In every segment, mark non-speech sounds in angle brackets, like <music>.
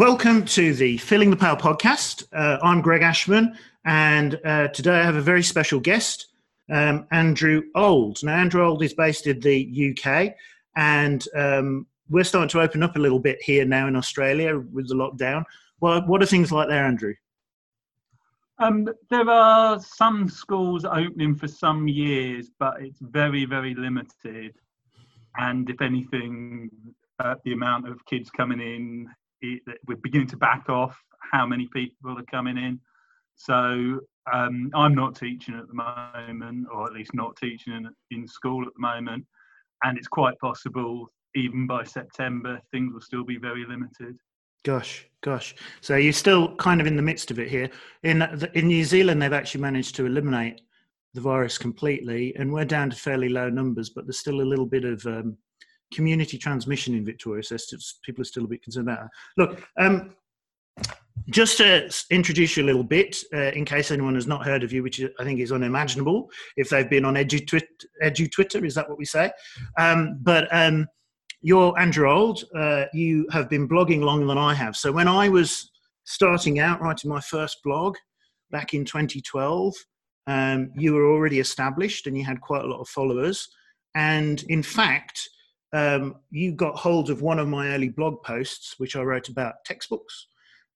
Welcome to the Filling the Pail podcast. Uh, I'm Greg Ashman, and uh, today I have a very special guest, um, Andrew Old. Now, Andrew Old is based in the UK, and um, we're starting to open up a little bit here now in Australia with the lockdown. Well, what are things like there, Andrew? Um, there are some schools opening for some years, but it's very, very limited. And if anything, uh, the amount of kids coming in, it, we're beginning to back off how many people are coming in. So um, I'm not teaching at the moment, or at least not teaching in, in school at the moment. And it's quite possible, even by September, things will still be very limited. Gosh, gosh. So you're still kind of in the midst of it here. In in New Zealand, they've actually managed to eliminate the virus completely, and we're down to fairly low numbers, but there's still a little bit of um, community transmission in Victoria. So people are still a bit concerned about that. Look, um, just to introduce you a little bit, uh, in case anyone has not heard of you, which I think is unimaginable if they've been on Edu, Edu Twitter, is that what we say? Um, but um, you're Andrew Old. Uh, you have been blogging longer than I have. So when I was starting out writing my first blog back in 2012, um, you were already established and you had quite a lot of followers. And in fact, um, you got hold of one of my early blog posts, which I wrote about textbooks.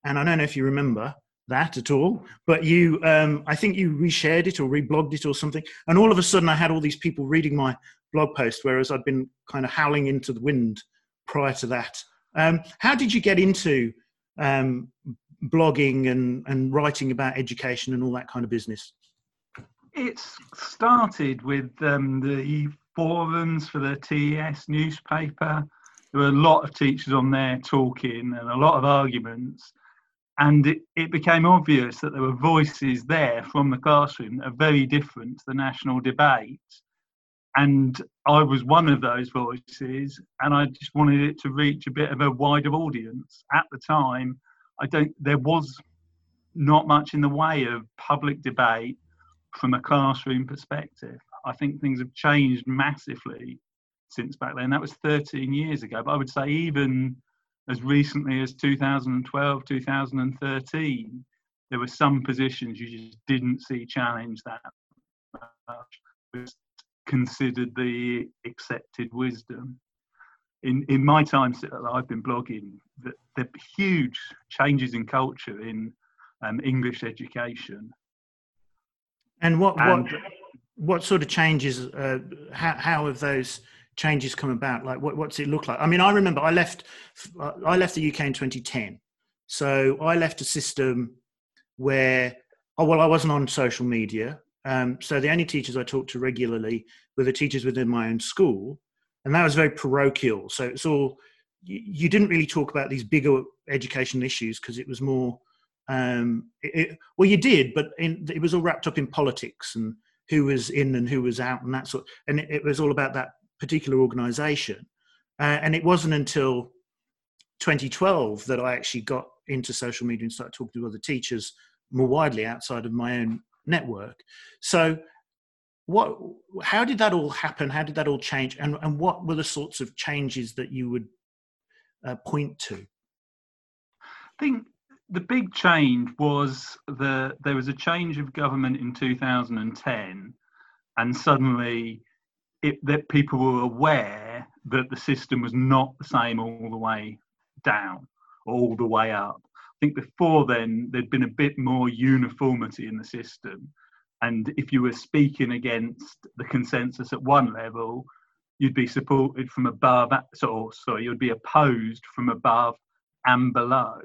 And I don't know if you remember that at all, but you, um, I think you reshared it or reblogged it or something. And all of a sudden, I had all these people reading my blog post, whereas I'd been kind of howling into the wind prior to that. Um, how did you get into um, blogging and, and writing about education and all that kind of business? It started with um, the forums for the TES newspaper. There were a lot of teachers on there talking and a lot of arguments. And it, it became obvious that there were voices there from the classroom that are very different to the national debate. And I was one of those voices, and I just wanted it to reach a bit of a wider audience. At the time, I don't. There was not much in the way of public debate from a classroom perspective. I think things have changed massively since back then. That was 13 years ago. But I would say even as recently as 2012, 2013, there were some positions you just didn't see challenged that much. It was considered the accepted wisdom. In in my time that I've been blogging, the, the huge changes in culture in um, English education. And what and, what sort of changes? Uh, how how have those changes come about? Like, what what's it look like? I mean, I remember I left I left the UK in 2010, so I left a system where oh well, I wasn't on social media, um, so the only teachers I talked to regularly were the teachers within my own school, and that was very parochial. So it's all you, you didn't really talk about these bigger education issues because it was more um, it, well, you did, but in, it was all wrapped up in politics and who was in and who was out and that sort. And it, it was all about that particular organisation. Uh, and it wasn't until 2012 that I actually got into social media and started talking to other teachers more widely outside of my own network. So, what? How did that all happen? How did that all change? And and what were the sorts of changes that you would uh, point to? I think the big change was the there was a change of government in 2010, and suddenly it, that people were aware that the system was not the same all the way down, all the way up. I think before then there'd been a bit more uniformity in the system, and if you were speaking against the consensus at one level, you'd be supported from above. So, sorry, you'd be opposed from above and below.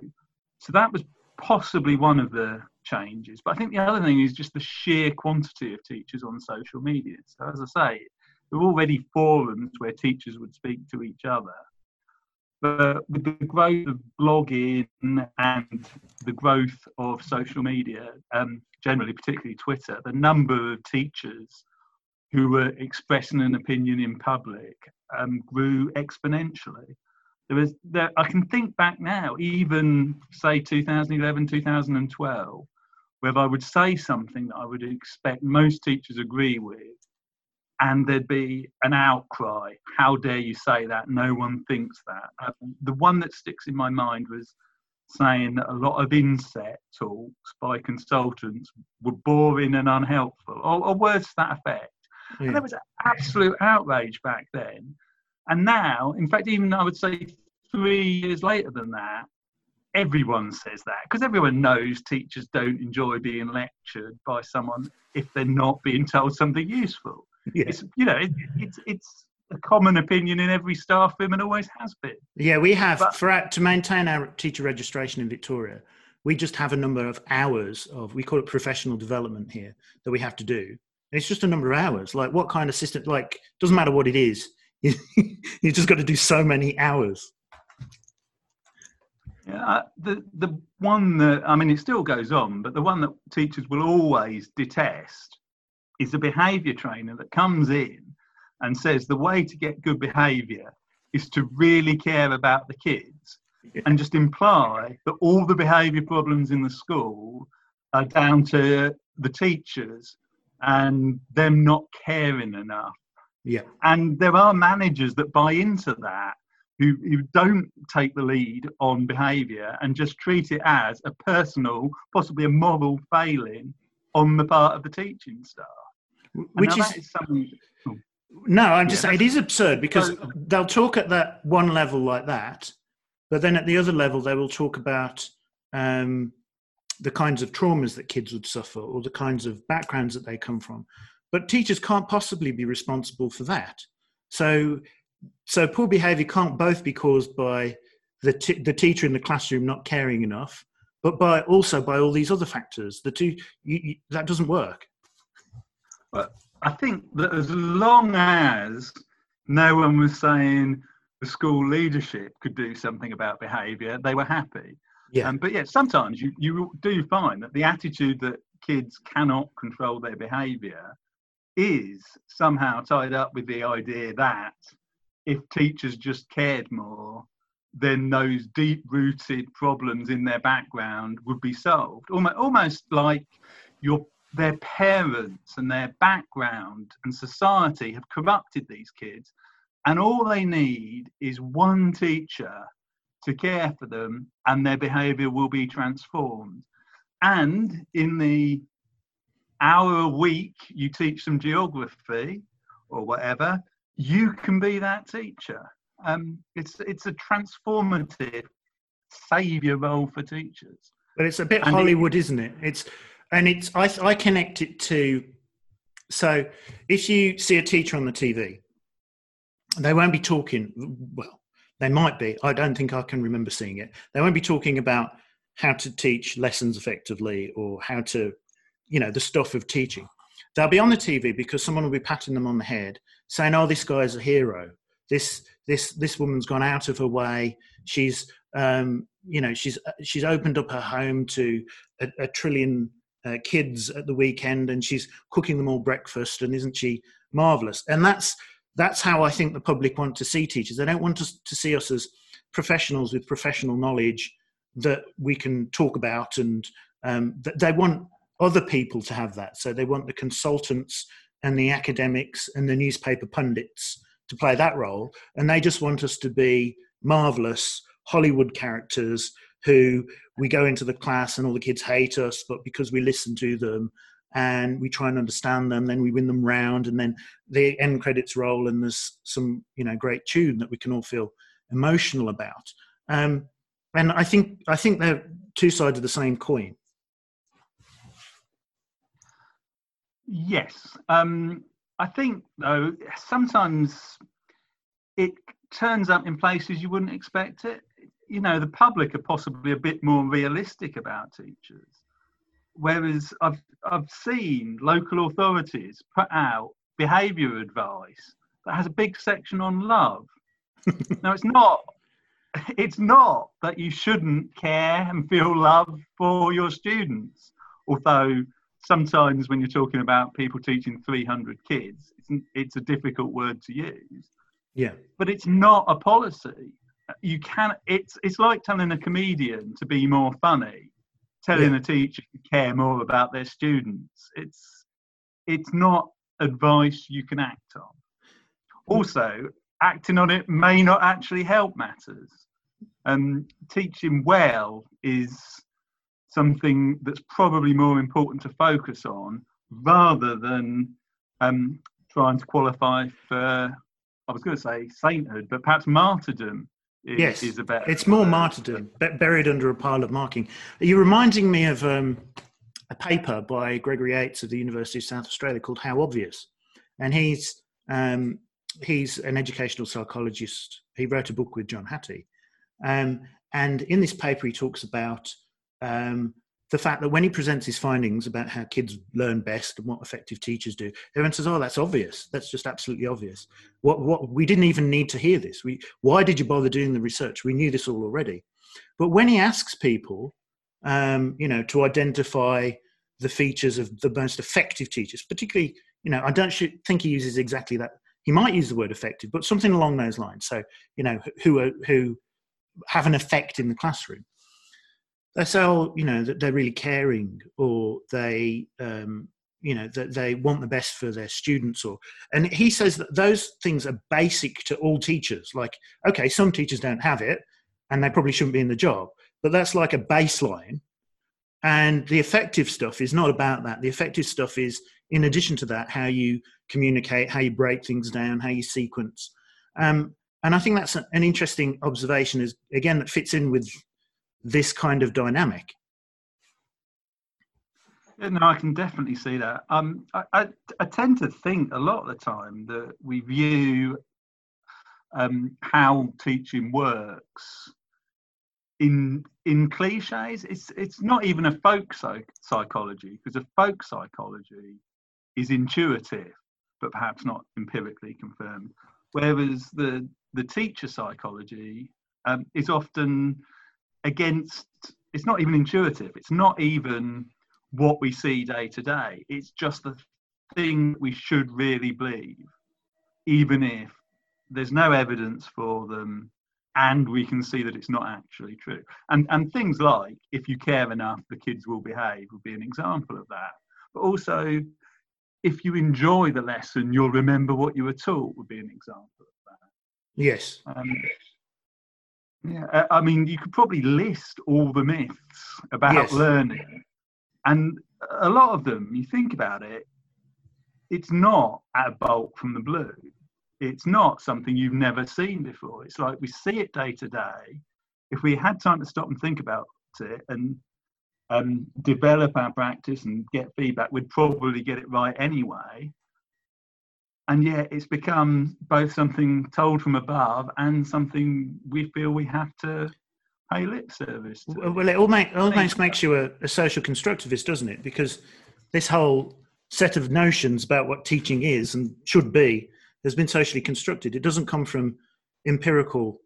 So that was possibly one of the changes. But I think the other thing is just the sheer quantity of teachers on social media. So as I say, there were already forums where teachers would speak to each other. But with the growth of blogging and the growth of social media, um, generally, particularly Twitter, the number of teachers who were expressing an opinion in public um, grew exponentially there was there i can think back now even say 2011 2012 where i would say something that i would expect most teachers agree with and there'd be an outcry how dare you say that no one thinks that um, the one that sticks in my mind was saying that a lot of inset talks by consultants were boring and unhelpful, or, or words to that effect. Yeah. And there was absolute outrage back then. And now, in fact, even I would say three years later than that, everyone says that because everyone knows teachers don't enjoy being lectured by someone if they're not being told something useful. Yeah. It's, you know, it, it's it's a common opinion in every staff room and always has been. Yeah, we have but, for to maintain our teacher registration in Victoria. We just have a number of hours of we call it professional development here that we have to do. And it's just a number of hours. Like what kind of system? Like doesn't matter what it is. <laughs> You, just got to do so many hours. Yeah, uh, the the one that I mean, it still goes on, but the one that teachers will always detest is the behaviour trainer that comes in and says the way to get good behaviour is to really care about the kids and just imply that all the behaviour problems in the school are down to the teachers and them not caring enough. Yeah. And there are managers that buy into that who, who don't take the lead on behaviour and just treat it as a personal, possibly a moral failing on the part of the teaching staff. Which is, is something no, I'm just yeah, saying it is absurd because they'll talk at that one level like that, but then at the other level they will talk about um, the kinds of traumas that kids would suffer or the kinds of backgrounds that they come from. But teachers can't possibly be responsible for that. So, so poor behaviour can't both be caused by the t- the teacher in the classroom not caring enough, but by also by all these other factors. The two you, you, that doesn't work. Well, I think that as long as no one was saying the school leadership could do something about behaviour, they were happy. Yeah. Um, but yeah, sometimes you, you do find that the attitude that kids cannot control their behaviour is somehow tied up with the idea that if teachers just cared more, then those deep rooted problems in their background would be solved. Almost, like you're their parents and their background and society have corrupted these kids and all they need is one teacher to care for them and their behavior will be transformed and in the hour a week you teach them geography or whatever you can be that teacher um, it's it's a transformative savior role for teachers but it's a bit and hollywood is isn't it it's and it's I, I connect it to so if you see a teacher on the TV, they won't be talking. Well, they might be. I don't think I can remember seeing it. They won't be talking about how to teach lessons effectively or how to, you know, the stuff of teaching. They'll be on the TV because someone will be patting them on the head, saying, "Oh, this guy's a hero. This this this woman's gone out of her way. She's um, you know she's she's opened up her home to a, a trillion uh, kids at the weekend and she's cooking them all breakfast and isn't she marvelous and that's that's how i think the public want to see teachers they don't want us to see us as professionals with professional knowledge that we can talk about and um, that they want other people to have that so they want the consultants and the academics and the newspaper pundits to play that role and they just want us to be marvelous hollywood characters who we go into the class and all the kids hate us, but because we listen to them and we try and understand them, then we win them round, and then the end credits roll, and there's some you know great tune that we can all feel emotional about. Um, and I think I think they're two sides of the same coin. Yes, um, I think though sometimes it turns up in places you wouldn't expect it. You know the public are possibly a bit more realistic about teachers. Whereas i've i've seen local authorities put out behavior advice that has a big section on love. <laughs> Now it's not it's not that you shouldn't care and feel love for your students although sometimes when you're talking about people teaching 300 kids it's, it's a difficult word to use. Yeah. But it's not a policy. You can it's it's like telling a comedian to be more funny telling yeah. a teacher to care more about their students. It's it's not advice you can act on. Also acting on it may not actually help matters. Um, teaching well is something that's probably more important to focus on rather than um, trying to qualify for, I was going to say sainthood, but perhaps martyrdom is, yes, is a better. It's more martyrdom, buried under a pile of marking. Are you reminding me of um, a paper by Gregory Yates of the University of South Australia called How Obvious? And he's um, he's an educational psychologist. He wrote a book with John Hattie. Um, and in this paper, he talks about um, the fact that when he presents his findings about how kids learn best and what effective teachers do, everyone says, "Oh, that's obvious. That's just absolutely obvious. What? What? We didn't even need to hear this. We, why did you bother doing the research? We knew this all already." But when he asks people, um, you know, to identify the features of the most effective teachers, particularly, you know, I don't think he uses exactly that. He might use the word effective, but something along those lines. So, you know, who are, who have an effect in the classroom oh, you know, that they're really caring or they, um, you know, that they want the best for their students or, and he says that those things are basic to all teachers. Like, okay, some teachers don't have it and they probably shouldn't be in the job, but that's like a baseline. And the effective stuff is not about that. The effective stuff is, in addition to that, how you communicate, how you break things down, how you sequence. Um, and I think that's an interesting observation. Is again that fits in with this kind of dynamic. Yeah, no, I can definitely see that. Um, I, I, I, tend to think a lot of the time that we view um, how teaching works in in cliches. It's it's not even a folk psych- psychology because a folk psychology is intuitive, but perhaps not empirically confirmed. Whereas the the teacher psychology um, is often against it's not even intuitive. It's not even what we see day to day. It's just the thing we should really believe even if there's no evidence for them and we can see that it's not actually true. And and things like if you care enough the kids will behave would be an example of that. But also if you enjoy the lesson you'll remember what you were taught would be an example of that. Yes. Um, yeah, I mean, you could probably list all the myths about yes. learning, and a lot of them, you think about it, it's not a bulk from the blue. It's not something you've never seen before. It's like we see it day to day. If we had time to stop and think about it and um, develop our practice and get feedback, we'd probably get it right anyway and yet it's become both something told from above and something we feel we have to pay lip service to. Well, it almost, almost makes you a, a, social constructivist, doesn't it? Because this whole set of notions about what teaching is and should be has been socially constructed. It doesn't come from empirical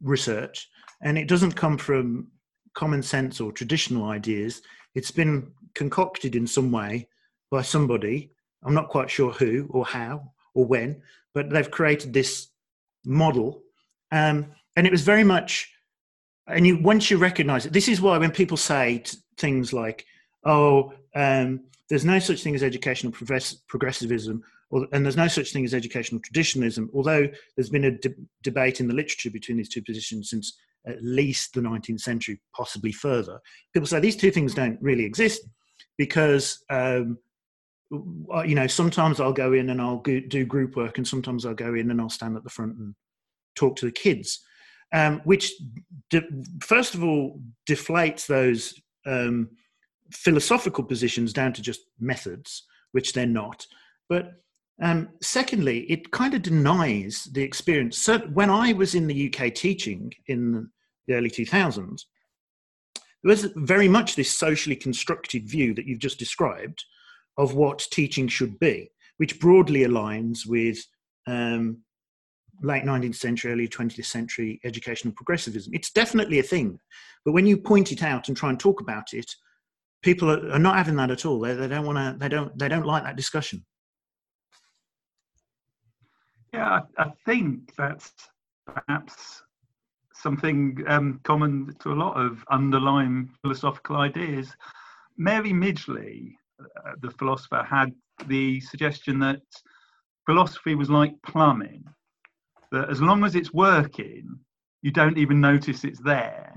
research and it doesn't come from common sense or traditional ideas. It's been concocted in some way by somebody I'm not quite sure who or how or when, but they've created this model. Um, and it was very much, and you once you recognize it, this is why when people say t- things like, oh, um, there's no such thing as educational progress- progressivism, or, and there's no such thing as educational traditionalism, although there's been a de- debate in the literature between these two positions since at least the 19th century, possibly further. People say these two things don't really exist because um, you know, sometimes I'll go in and I'll do group work, and sometimes I'll go in and I'll stand at the front and talk to the kids, um, which de- first of all deflates those um, philosophical positions down to just methods, which they're not. But um, secondly, it kind of denies the experience. So when I was in the UK teaching in the early 2000s, there was very much this socially constructed view that you've just described of what teaching should be, which broadly aligns with um, late 19th century, early 20th century educational progressivism. It's definitely a thing, but when you point it out and try and talk about it, people are, are not having that at all. They, they don't want to. They don't. They don't like that discussion. Yeah, I, think that's perhaps something um, common to a lot of underlying philosophical ideas. Mary Midgley uh, the philosopher had the suggestion that philosophy was like plumbing, that as long as it's working, you don't even notice it's there.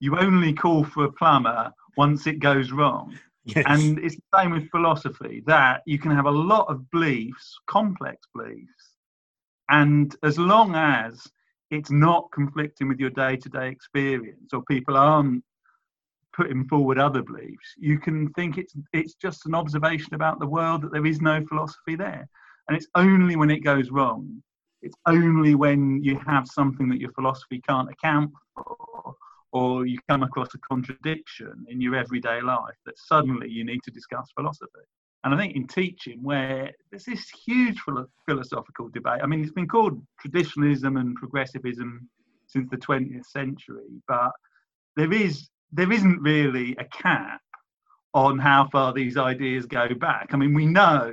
You only call for a plumber once it goes wrong. Yes. And it's the same with philosophy that you can have a lot of beliefs, complex beliefs, and as long as it's not conflicting with your day to day experience or people aren't putting forward other beliefs, you can think it's it's just an observation about the world that there is no philosophy there. And it's only when it goes wrong, it's only when you have something that your philosophy can't account for, or you come across a contradiction in your everyday life that suddenly you need to discuss philosophy. And I think in teaching, where there's this huge philosophical debate, I mean, it's been called traditionalism and progressivism since the 20th century, but there is there isn't really a cap on how far these ideas go back. I mean, we know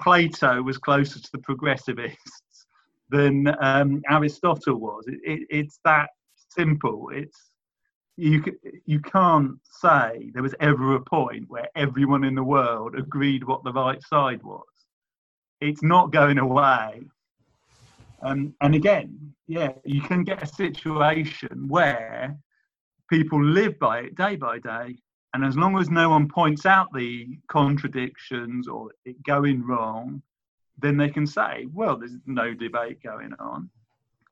Plato was closer to the progressivists than um, Aristotle was. It, it, it's that simple. It's you you can't say there was ever a point where everyone in the world agreed what the right side was. It's not going away. Um, and again, yeah, you can get a situation where people live by it day by day, and as long as no one points out the contradictions or it going wrong, then they can say, well, there's no debate going on.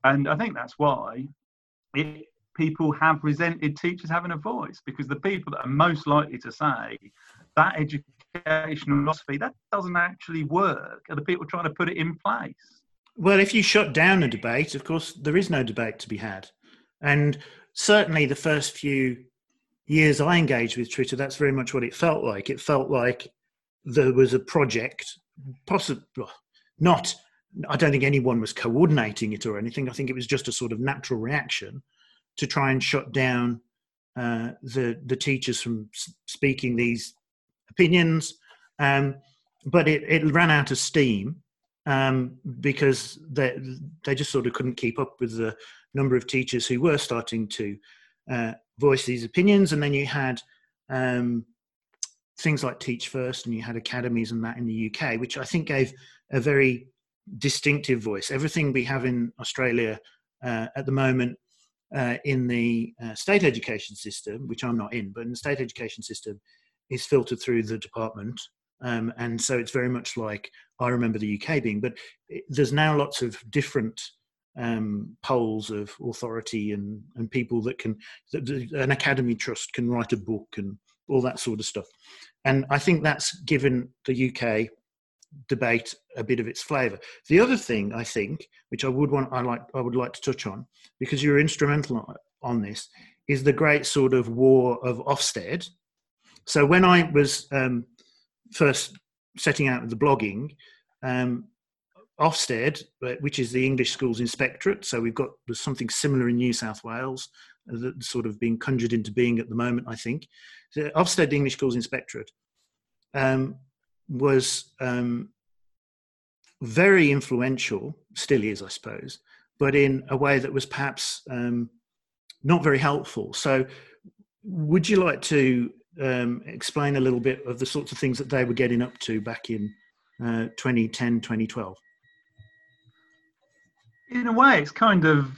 And I think that's why it, people have resented teachers having a voice because the people that are most likely to say that educational philosophy that doesn't actually work are the people trying to put it in place. Well, if you shut down a debate, of course, there is no debate to be had. And certainly the first few years I engaged with Twitter, that's very much what it felt like. It felt like there was a project, possibly not. I don't think anyone was coordinating it or anything. I think it was just a sort of natural reaction to try and shut down uh, the the teachers from speaking these opinions. Um, but it, it ran out of steam um, because they they just sort of couldn't keep up with the number of teachers who were starting to uh, voice these opinions. And then you had um, things like Teach First, and you had academies and that in the UK, which I think gave a very distinctive voice. Everything we have in Australia uh, at the moment uh, in the uh, state education system, which I'm not in, but in the state education system, is filtered through the department. Um, and so it's very much like I remember the UK being, but it, there's now lots of different um, poles of authority and, and people that can, that an academy trust can write a book and all that sort of stuff. And I think that's given the UK debate a bit of its flavour. The other thing I think, which I would want, I like, I would like to touch on, because you're instrumental on this, is the great sort of war of Ofsted. So when I was um, first setting out the blogging, um, Ofsted, which is the English Schools Inspectorate. So we've got something similar in New South Wales uh, that's sort of being conjured into being at the moment, I think. The Ofsted English Schools Inspectorate um, was um, very influential, still is, I suppose, but in a way that was perhaps um, not very helpful. So, would you like to um, explain a little bit of the sorts of things that they were getting up to back in uh, 2010, 2012? In a way, it's kind of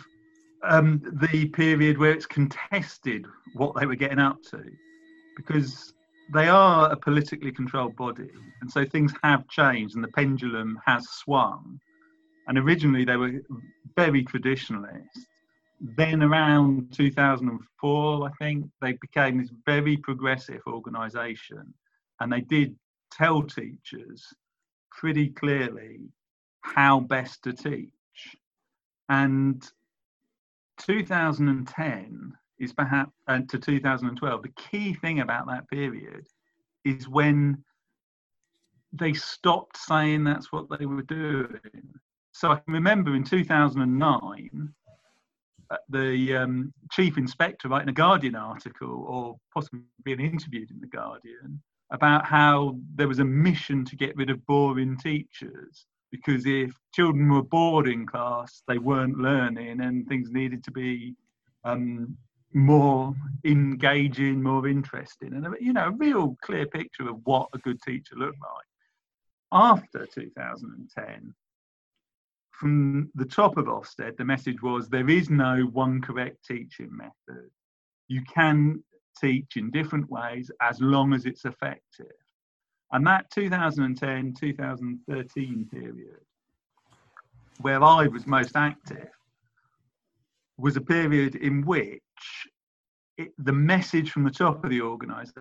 um, the period where it's contested what they were getting up to, because they are a politically controlled body, and so things have changed, and the pendulum has swung. And originally, they were very traditionalist. Then, around 2004, I think they became this very progressive organisation, and they did tell teachers pretty clearly how best to teach and 2010 is perhaps uh, to 2012 the key thing about that period is when they stopped saying that's what they were doing. So i can remember in 2009 uh, the um, chief inspector writing a guardian article or possibly being interviewed in the guardian about how there was a mission to get rid of boring teachers because if children were bored in class, they weren't learning, and things needed to be um, more engaging, more interesting, and you know, a real clear picture of what a good teacher looked like. After 2010, from the top of Ofsted, the message was there is no one correct teaching method. You can teach in different ways as long as it's effective. And that 2010 2013 period, where I was most active, was a period in which it, the message from the top of the organisation,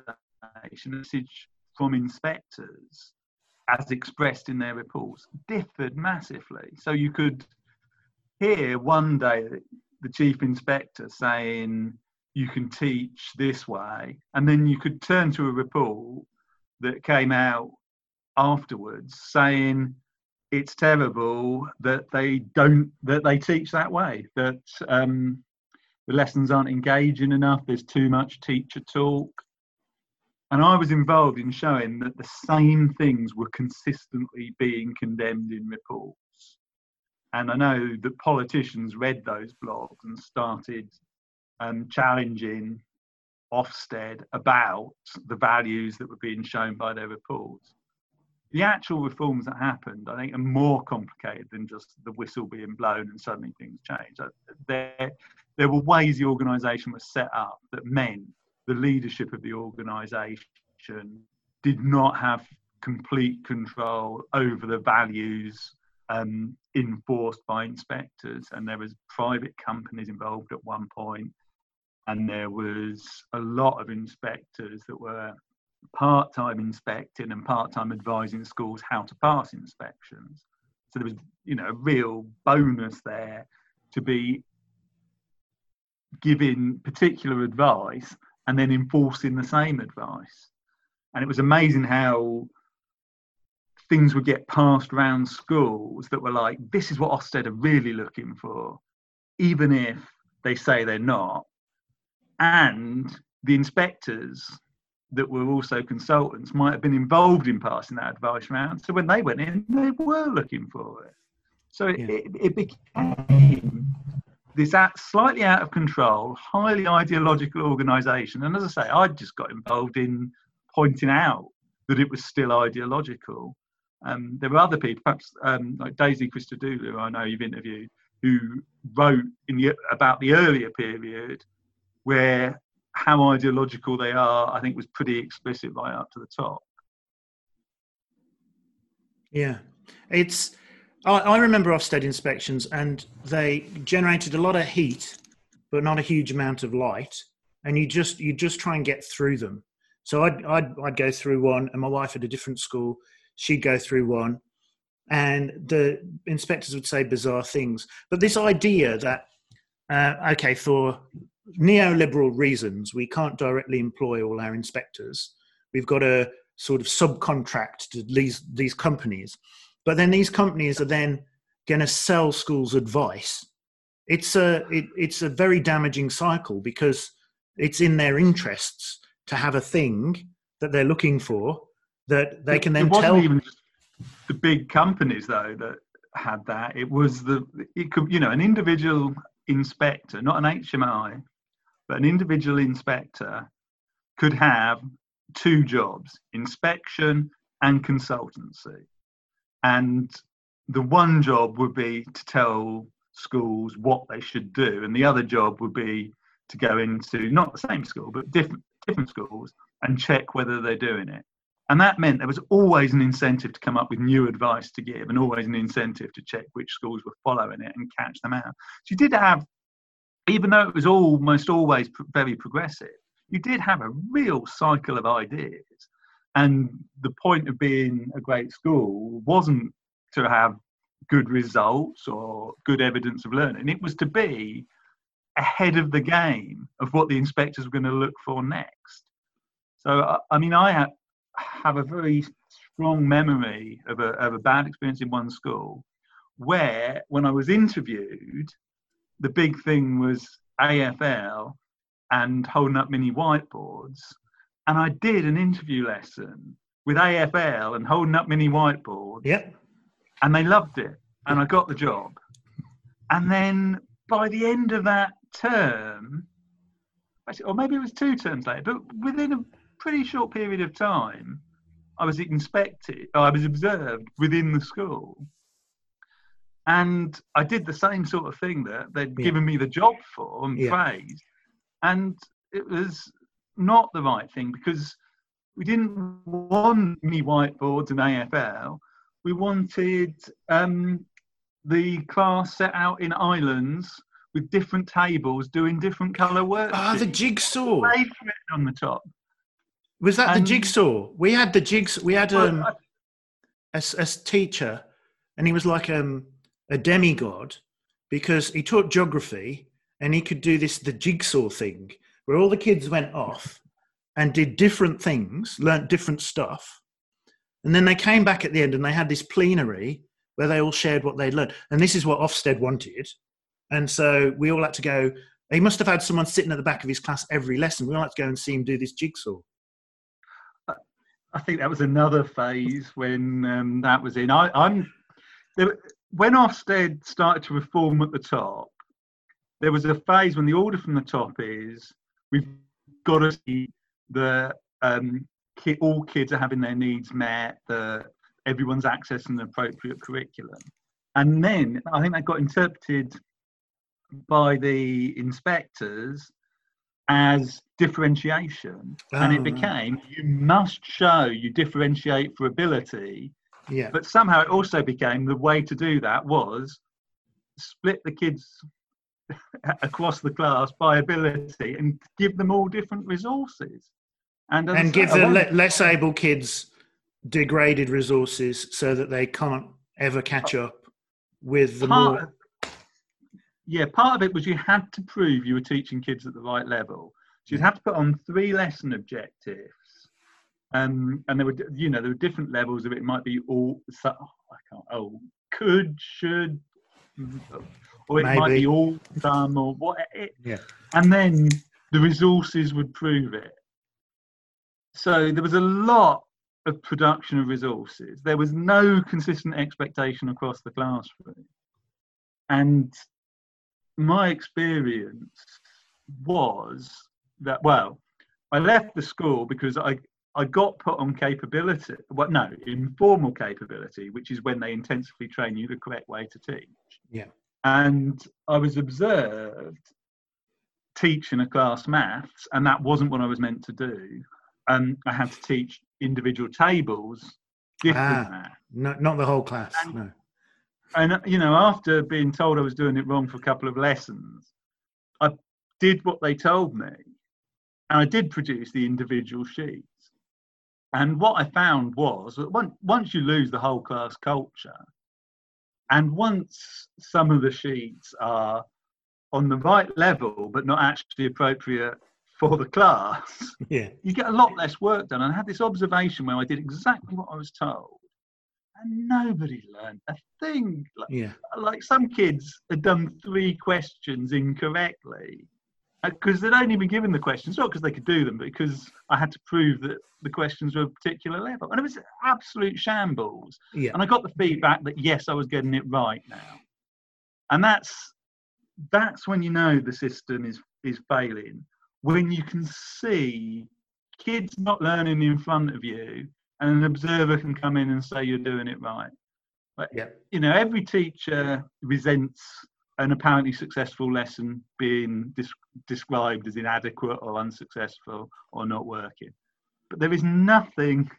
the message from inspectors, as expressed in their reports, differed massively. So you could hear one day the chief inspector saying, you can teach this way, and then you could turn to a report that came out afterwards saying it's terrible that they don't that they teach that way that um, the lessons aren't engaging enough there's too much teacher talk. And i was involved in showing that the same things were consistently being condemned in reports. And i know that politicians read those blogs and started um, challenging Ofsted about the values that were being shown by their reports. The actual reforms that happened, I think, are more complicated than just the whistle being blown and suddenly things change. Uh, there, there were ways the organisation was set up that meant the leadership of the organisation did not have complete control over the values um, enforced by inspectors, and there was private companies involved at one point and there was a lot of inspectors that were part-time inspecting and part-time advising schools how to pass inspections. So there was you know a real bonus there to be giving particular advice and then enforcing the same advice. And it was amazing how things would get passed around schools that were like this is what ofsted are really looking for even if they say they're not and the inspectors that were also consultants might have been involved in passing that advice around. So when they went in, they were looking for it. So it, yeah. it, it became this slightly out of control, highly ideological organisation. And as I say, I just got involved in pointing out that it was still ideological. Um, there were other people, perhaps um, like Daisy Christodoulou, I know you've interviewed, who wrote in the, about the earlier period where how ideological they are, I think, was pretty explicit right up to the top. Yeah, it's. I, I remember Ofsted inspections, and they generated a lot of heat, but not a huge amount of light. And you just you just try and get through them. So I'd, I'd I'd go through one, and my wife at a different school, she'd go through one, and the inspectors would say bizarre things. But this idea that uh, okay, for neoliberal reasons, we can't directly employ all our inspectors. We've got to sort of subcontract to these these companies, but then these companies are then going to sell schools advice. It's a it, it's a very damaging cycle because it's in their interests to have a thing that they're looking for that they can then it wasn't tell. Even the big companies though that had that. It was the it could you know an individual inspector, not an HMI, but an individual inspector could have two jobs inspection and consultancy. And the one job would be to tell schools what they should do, and the other job would be to go into not the same school, but different, different schools and check whether they're doing it. And that meant there was always an incentive to come up with new advice to give, and always an incentive to check which schools were following it and catch them out. So you did have even though it was almost always very progressive, you did have a real cycle of ideas. And the point of being a great school wasn't to have good results or good evidence of learning, it was to be ahead of the game of what the inspectors were going to look for next. So, I mean, I have, have a very strong memory of a, of a bad experience in one school where, when I was interviewed, the big thing was AFL and holding up mini whiteboards. And I did an interview lesson with AFL and holding up mini whiteboards. Yep. And they loved it. And I got the job. And then by the end of that term, or maybe it was two terms later, but within a pretty short period of time, I was inspected, I was observed within the school and I did the same sort of thing that they'd Yeah. given me the job for and Yeah. praised, and it was not the right thing because we didn't want me whiteboards and AFL. We wanted um, the class set out in islands with different tables doing different colour work. Ah, the jigsaw. Made for it on the top. Was that the jigsaw? We had the jigs. We had um, a, a teacher, and he was like um, a demigod because he taught geography and he could do this the jigsaw thing where all the kids went off and did different things, learnt different stuff, and then they came back at the end and they had this plenary where they all shared what they'd learned. And this is what Ofsted wanted, and so we all had to go. He must have had someone sitting at the back of his class every lesson. We all had to go and see him do this jigsaw. I think that was another phase when um, that was in. I, I'm there, when Ofsted started to reform at the top. There was a phase when the order from the top is we've got to see the um, ki- all kids are having their needs met, the everyone's accessing the appropriate curriculum, and then I think that got interpreted by the inspectors as differentiation and Oh, it right. became you must show you differentiate for ability Yeah. but somehow it also became the way to do that was split the kids <laughs> across the class by ability and give them all different resources. And, and give the le- less able kids degraded resources so that they can't ever catch up with the part more of- yeah part of it was you had to prove you were teaching kids at the right level. So you'd have to put on three lesson objectives um, and there were you know there were different levels of it. it might be all so, oh, I can't oh could should or it might be all some or what it, yeah and then the resources would prove it. So there was a lot of production of resources. There was no consistent expectation across the classroom. And my experience was that, well, I left the school because I, I got put on capability, well, no, informal capability, which is when they intensively train you the correct way to teach. Yeah. And I was observed teaching a class maths, and that wasn't what I was meant to do. Um, I had to teach individual tables, different Ah. maths. no, not the whole class And- no And uh, you know, after being told I was doing it wrong for a couple of lessons, I did what they told me, and I did produce the individual sheets. And what I found was that once once you lose the whole class culture, and once some of the sheets are on the right level but not actually appropriate for the class, <laughs> yeah you get a lot less work done. And I had this observation where I did exactly what I was told, and nobody learned a thing. Like, yeah like some kids had done three questions incorrectly Uh, because they'd only been given the questions, not because they could do them, but because I had to prove that the questions were a particular level. And it was absolute shambles. yeah And I got the feedback that yes, I was getting it right now. And that's that's when you know the system is is failing. When you can see kids not learning in front of you and an observer can come in and say you're doing it right. But yeah you know, every teacher resents an apparently successful lesson being dis- described as inadequate or unsuccessful or not working. But there is nothing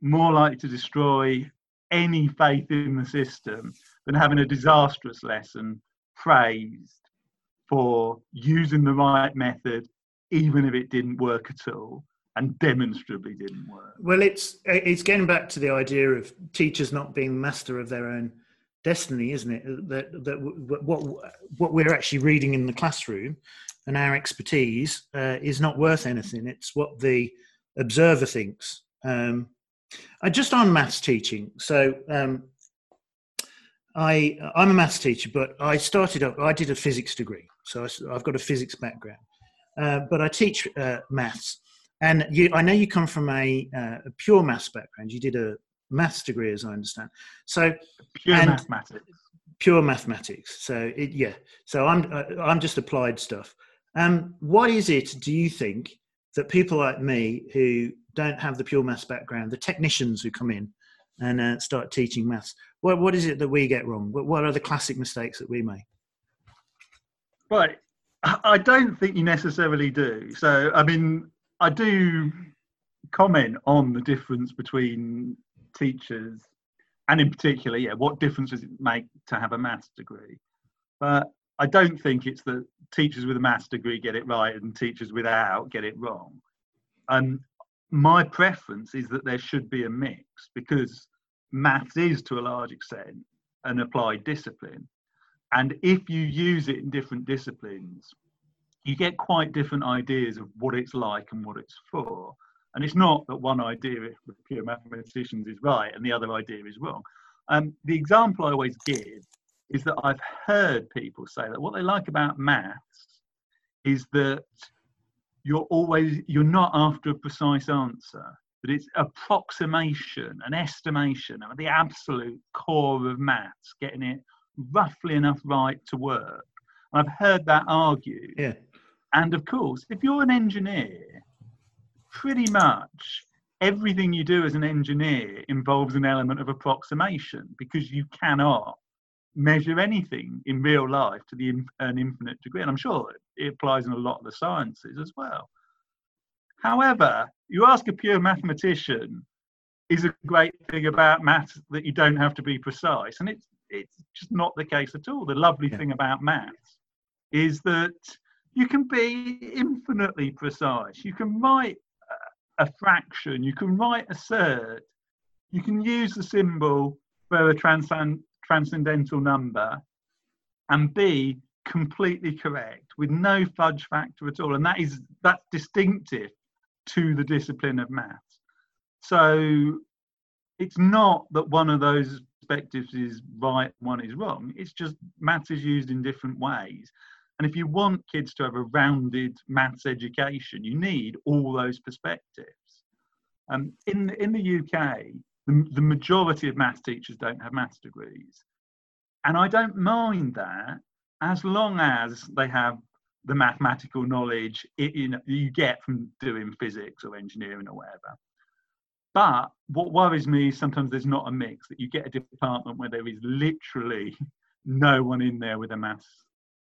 more likely to destroy any faith in the system than having a disastrous lesson praised for using the right method, even if it didn't work at all and demonstrably didn't work. well it's it's getting back to the idea of teachers not being master of their own destiny isn't it? That that what what we're actually reading in the classroom and our expertise uh, is not worth anything. It's what the observer thinks. Um I just on maths teaching so um I I'm a maths teacher but I started up I did a physics degree so I, have got a physics background. Uh, but I teach uh, maths. And you, I know you come from a, uh, a pure maths background. You did a maths degree, as I understand. So Pure mathematics. pure mathematics. So it, yeah. So I'm uh, I'm just applied stuff. Um, what is it? Do you think that people like me who don't have the pure maths background, the technicians who come in and uh, start teaching maths, What what is it that we get wrong? What, what are the classic mistakes that we make? Right. I don't think you necessarily do. So, I mean, I do comment on the difference between teachers and, in particular, yeah, what difference does it make to have a maths degree? But I don't think it's that teachers with a maths degree get it right and teachers without get it wrong. Um, my preference is that there should be a mix because maths is to a large extent an applied discipline. And if you use it in different disciplines, you get quite different ideas of what it's like and what it's for. And it's not that one idea with pure mathematicians is right and the other idea is wrong. Um, the example I always give is that I've heard people say that what they like about maths is that you're always you're not after a precise answer but it's approximation an estimation of the absolute core of maths getting it roughly enough right to work. I've heard that argued. Yeah. And of course if you're an engineer pretty much everything you do as an engineer involves an element of approximation because you cannot measure anything in real life to the an infinite degree. And i'm sure it applies in a lot of the sciences as well. However you ask a pure mathematician is a great thing about maths that you don't have to be precise. And it's it's just not the case at all. The lovely yeah. thing about maths is that you can be infinitely precise. You can write a fraction. You can write a surd you can use the symbol for a transcend transcendental number and be completely correct with no fudge factor at all. And that is that's distinctive to the discipline of maths. So it's not that one of those perspectives is right one is wrong. It's just maths is used in different ways and if you want kids to have a rounded maths education you need all those perspectives um, in in the uk the, the majority of maths teachers don't have maths degrees. And I don't mind that as long as they have the mathematical knowledge it, you, know, you get from doing physics or engineering or whatever. But what worries me is sometimes there's not a mix, that you get a department where there is literally <laughs> no one in there with a maths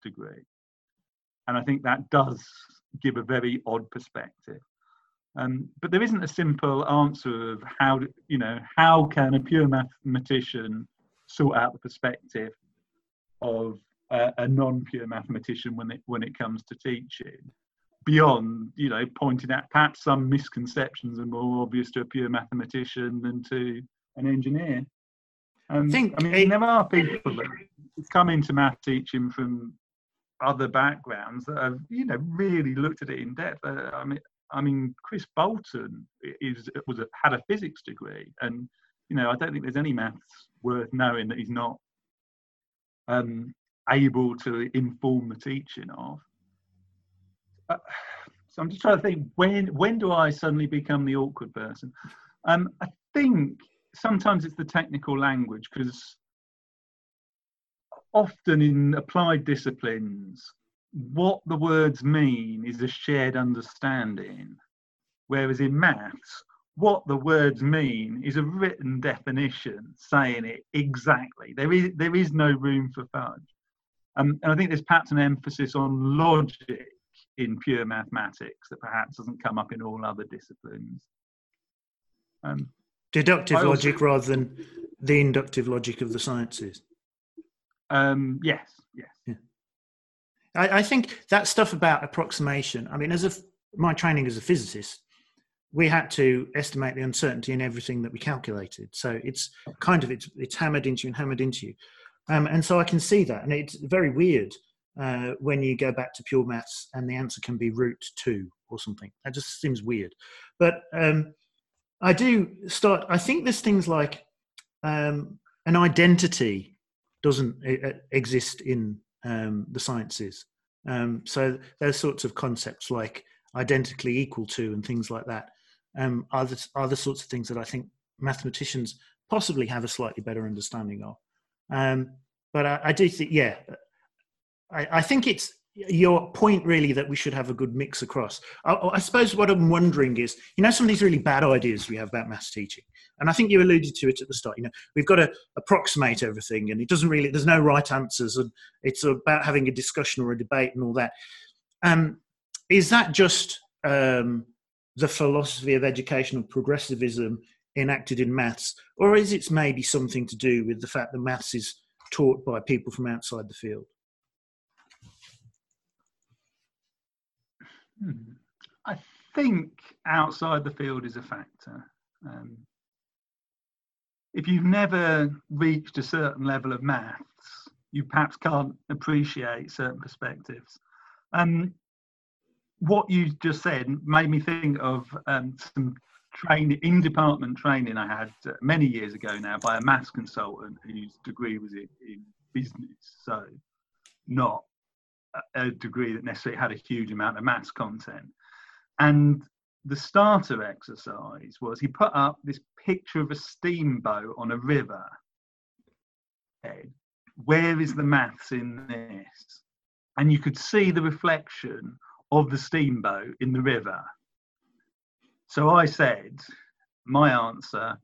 degree. And I think that does give a very odd perspective. Um, but there isn't a simple answer of how you know how can a pure mathematician sort out the perspective of a, a non-pure mathematician when it when it comes to teaching beyond you know pointing out perhaps some misconceptions are more obvious to a pure mathematician than to an engineer um, I think I mean there are people that come into math teaching from other backgrounds that have you know really looked at it in depth. Uh, I mean, I mean, Chris Bolton is was a, had a physics degree, and you know, I don't think there's any maths worth knowing that he's not um, able to inform the teaching of. Uh, so I'm just trying to think when when do I suddenly become the awkward person? Um, I think sometimes it's the technical language because often in applied disciplines what the words mean is a shared understanding. Whereas in maths, what the words mean is a written definition saying it exactly. There is, there is no room for fudge. Um, and I think there's perhaps an emphasis on logic in pure mathematics that perhaps doesn't come up in all other disciplines. Um, Deductive also, logic rather than the inductive logic of the sciences. Um, yes, yes. Yeah. I, I think that stuff about approximation. I mean, as a my training as a physicist, we had to estimate the uncertainty in everything that we calculated. So it's kind of it's it's hammered into you and hammered into you, um, and so I can see that, and it's very weird uh, when you go back to pure maths and the answer can be root two or something. That just seems weird. But um, I do start. I think there's things like um, an identity doesn't exist in um, the sciences. Um, so those sorts of concepts like identically equal to and things like that um, are, the, are the sorts of things that I think mathematicians possibly have a slightly better understanding of. Um, but I, I, do think, yeah, I, I, think it's your point really that we should have a good mix across. I, I, suppose what I'm wondering is, you know, some of these really bad ideas we have about maths teaching, and I think you alluded to it at the start. You know, we've got to approximate everything, and it doesn't really. There's no right answers, and it's about having a discussion or a debate and all that. Um, is that just um, the philosophy of educational progressivism enacted in maths, or is it maybe something to do with the fact that maths is taught by people from outside the field? Hmm. I think outside the field is a factor. Um, if you've never reached a certain level of maths, you perhaps can't appreciate certain perspectives. Um, what you just said made me think of um, some training in department training I had uh, many years ago now by a maths consultant whose degree was in, in business, so not a degree that necessarily had a huge amount of maths content. And the starter exercise was he put up this picture of a steamboat on a river. Ed, where is the maths in this? And you could see the reflection of the steamboat in the river. So I said, my answer,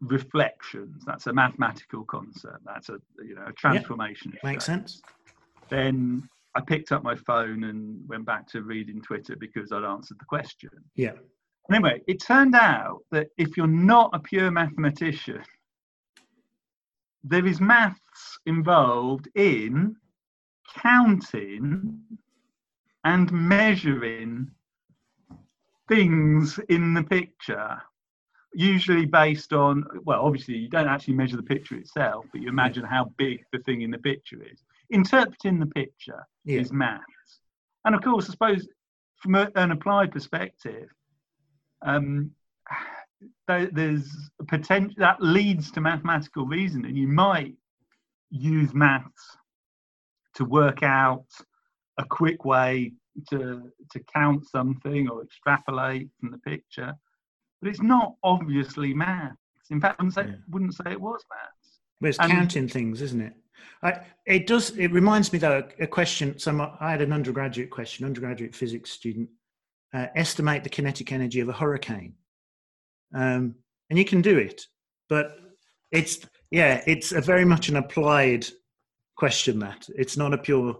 reflections. That's a mathematical concept. That's a you know a transformation. Yep, makes sense. Then I picked up my phone and went back to reading Twitter because I'd answered the question. Yeah. Anyway, it turned out that if you're not a pure mathematician, there is maths involved in counting and measuring things in the picture usually based on well obviously you don't actually measure the picture itself but you imagine how big the thing in the picture is interpreting the picture yeah. is maths. And of course, I suppose from a, an applied perspective, um, there's a potential that leads to mathematical reasoning. You might use maths to work out a quick way to to count something or extrapolate from the picture, but it's not obviously maths. In fact, I wouldn't say, yeah. wouldn't say it was maths. It's and, counting things, isn't it? I, it does. It reminds me though a question. So I had an undergraduate question, undergraduate physics student. Uh, estimate the kinetic energy of a hurricane, um, and you can do it, but it's yeah, it's a very much an applied question. That it's not a pure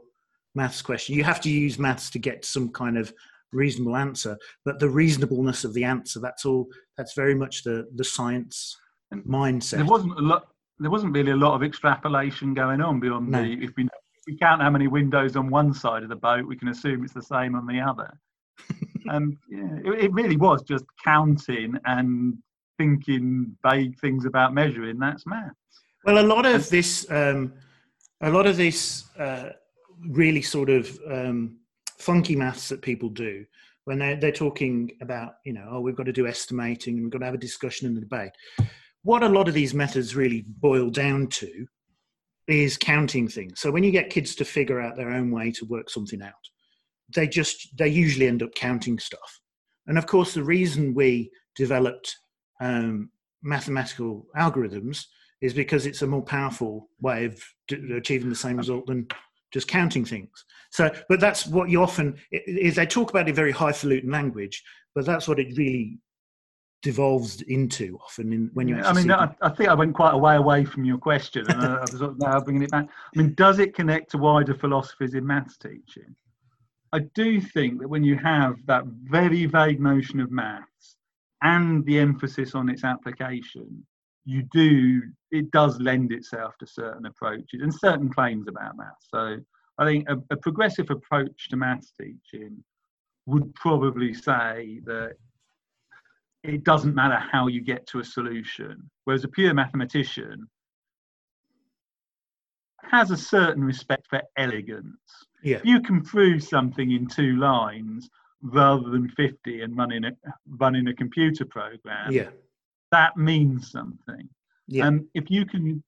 maths question. You have to use maths to get some kind of reasonable answer, but the reasonableness of the answer that's all. That's very much the the science and mindset. There wasn't a lot there wasn't really a lot of extrapolation going on beyond no. the if we if we count how many windows on one side of the boat, we can assume it's the same on the other. <laughs> and yeah, it, it, really was just counting and thinking vague things about measuring. That's math. Well, a lot of this, um, a lot of this, uh, really sort of um, funky maths that people do when they're, they're talking about, you know, oh, we've got to do estimating and we've got to have a discussion in the debate what a lot of these methods really boil down to is counting things. So when you get kids to figure out their own way to work something out, they just they usually end up counting stuff. And of course, the reason we developed um, mathematical algorithms is because it's a more powerful way of achieving the same result than just counting things. So, but that's what you often is. They talk about it very highfalutin language, but that's what it really devolves into often in, when you I mean, I, I, think I went quite a way away from your question, and I, I was now bringing it back. I mean, does it connect to wider philosophies in maths teaching? I do think that when you have that very vague notion of maths and the emphasis on its application, you do it does lend itself to certain approaches and certain claims about maths. So I think a, a progressive approach to maths teaching would probably say that it doesn't matter how you get to a solution. Whereas a pure mathematician has a certain respect for elegance. Yeah. You can prove something in two lines rather than 50 and running a, running a computer program. Yeah. That means something. Yeah. And if you can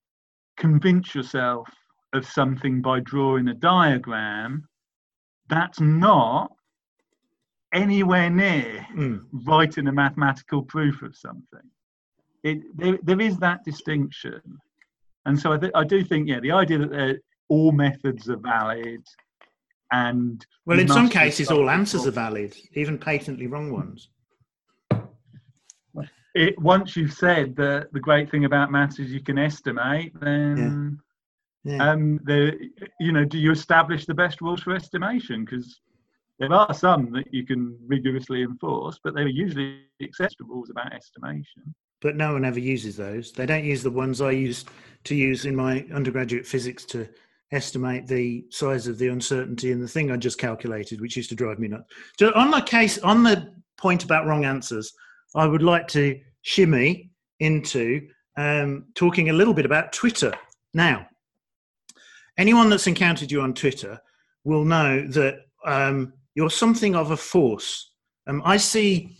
convince yourself of something by drawing a diagram, that's not anywhere near mm. writing a mathematical proof of something. It, there, there is that distinction. And so I, th- I do think, yeah, the idea that all methods are valid and well, in some cases, all answers are valid, even patently wrong ones. it, once you've said that the great thing about maths is you can estimate, then Yeah. um, the you know, do you establish the best rules for estimation? Because there are some that you can rigorously enforce, but they're usually accepted rules about estimation. but no one ever uses those. They don't use the ones I used to use in my undergraduate physics to estimate the size of the uncertainty in the thing I just calculated, which used to drive me nuts. So on the case, on the point about wrong answers, I would like to shimmy into um, talking a little bit about Twitter. Now, anyone that's encountered you on Twitter will know that um, you're something of a force. Um, I see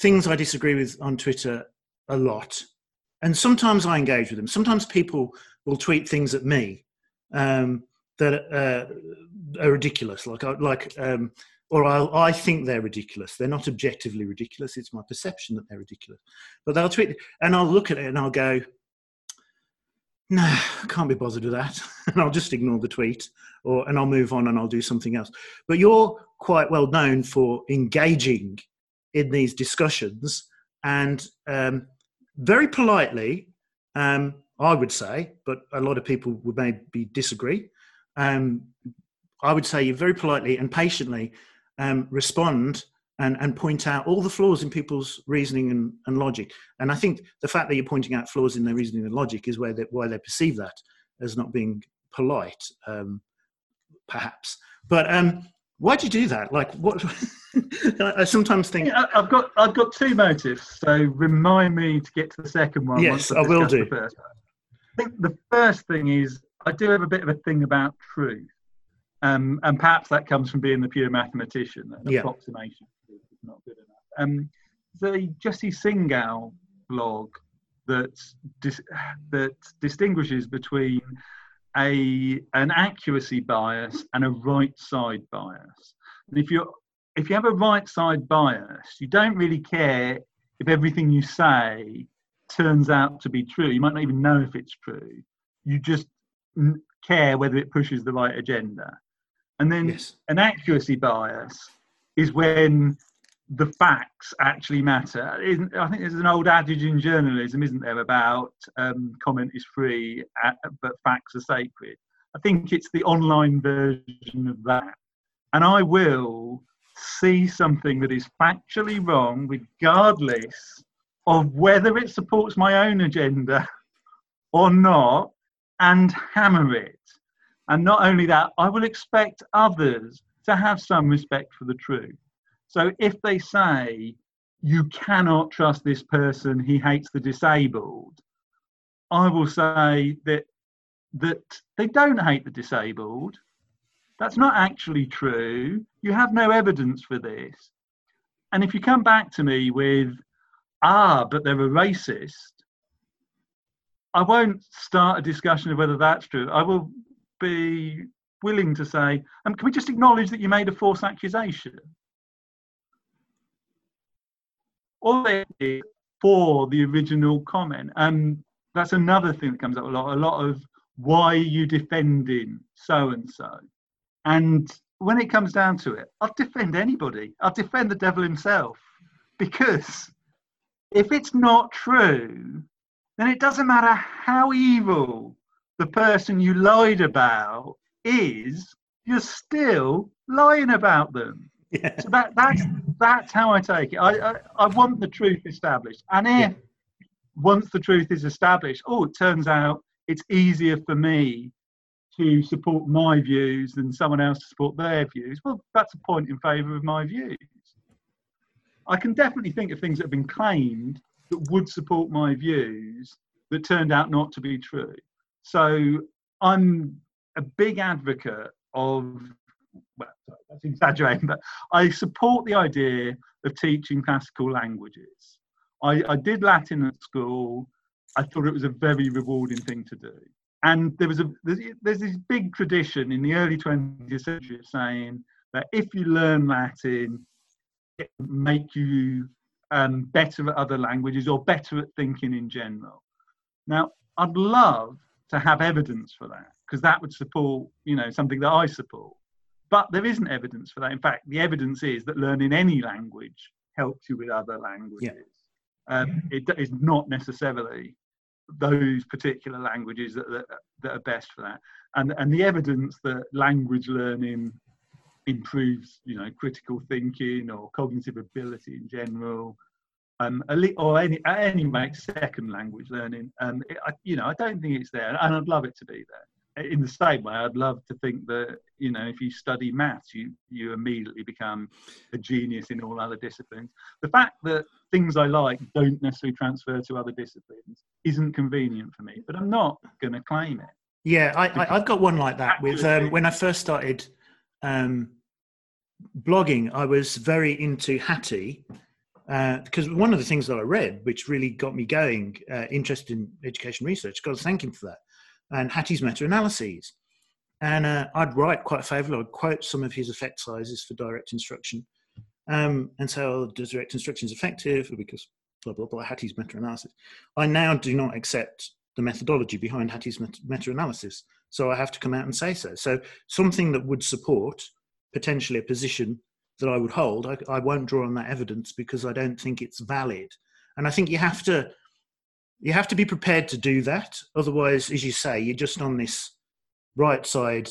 things I disagree with on Twitter a lot, and sometimes I engage with them. Sometimes people will tweet things at me um, that uh, are ridiculous, like like, um, or I'll, I think they're ridiculous. They're not objectively ridiculous. It's my perception that they're ridiculous. But they'll tweet, and I'll look at it and I'll go, "No, can't be bothered with that," <laughs> and I'll just ignore the tweet, or and I'll move on and I'll do something else. But you're quite well known for engaging in these discussions and um, very politely, um, I would say, but a lot of people would maybe disagree. Um, I would say you very politely and patiently um, respond and, and point out all the flaws in people's reasoning and, and logic. And I think the fact that you're pointing out flaws in their reasoning and logic is where they, why they perceive that as not being polite, um, perhaps. But um, why do you do that? Like, what? <laughs> I I sometimes think. Yeah, I- I've got I've got two motives. So remind me to get to the second one. Yes, I've will do. The first. I think the first thing is I do have a bit of a thing about truth, um, and perhaps that comes from being the pure mathematician. An Yeah. approximation not good enough. Um, the Jesse Singal blog that dis- that distinguishes between a an accuracy bias and a right side bias. And if you if you have a right side bias, you don't really care if everything you say turns out to be true. You might not even know if it's true. You just n- care whether it pushes the right agenda. And then Yes. an accuracy bias is when the facts actually matter. I think there's an old adage in journalism, isn't there, about um, comment is free, uh, but facts are sacred. I think it's the online version of that. And I will see something that is factually wrong, regardless of whether it supports my own agenda <laughs> or not, and hammer it. And not only that, I will expect others to have some respect for the truth. So if they say, you cannot trust this person, he hates the disabled, I will say that that they don't hate the disabled. That's not actually true. You have no evidence for this. And if you come back to me with, ah, but they're a racist, I won't start a discussion of whether that's true. I will be willing to say, um, can we just acknowledge that you made a false accusation? They for the original comment. And that's another thing that comes up a lot. A lot of why are you defending so and so? And when it comes down to it, I'll defend anybody. I'll defend the devil himself. Because if it's not true, then it doesn't matter how evil the person you lied about is, you're still lying about them. Yeah. So that, that's, that's how I take it. I, I, I want the truth established. And if Yeah. once the truth is established, oh, it turns out it's easier for me to support my views than someone else to support their views, well, that's a point in favour of my views. I can definitely think of things that have been claimed that would support my views that turned out not to be true. So I'm a big advocate of, well, sorry, that's exaggerating, but I support the idea of teaching classical languages. I, I did Latin at school. I thought it was a very rewarding thing to do. And there was a there's, there's this big tradition in the early 20th century saying that if you learn Latin, it make you um, better at other languages or better at thinking in general. Now, I'd love to have evidence for that because that would support, you know, something that I support. But there isn't evidence for that. In fact, the evidence is that learning any language helps you with other languages. Yeah. Um, it is not necessarily those particular languages that, that, that are best for that. And, and the evidence that language learning improves, you know, critical thinking or cognitive ability in general, um, or any any makes second language learning. Um, it, I, you know, I don't think it's there, and I'd love it to be there in the same way, I'd love to think that you know if you study maths, you you immediately become a genius in all other disciplines. The fact that things I like don't necessarily transfer to other disciplines isn't convenient for me, but I'm not going to claim it. Yeah, I, I, have got one like that. With um, when I first started um, blogging, I was very into Hattie. Uh, because one of the things that I read, which really got me going, uh, interested in education research, got to thank him for that and Hattie's meta-analyses. And uh, I'd write quite favorably. I'd quote some of his effect sizes for direct instruction um, and say, oh, direct instruction is effective because blah, blah, blah, Hattie's meta-analysis. I now do not accept the methodology behind Hattie's meta-analysis. So I have to come out and say so. So something that would support potentially a position that I would hold, I, I won't draw on that evidence because I don't think it's valid. And I think you have to you have to be prepared to do that. Otherwise, as you say, you're just on this right side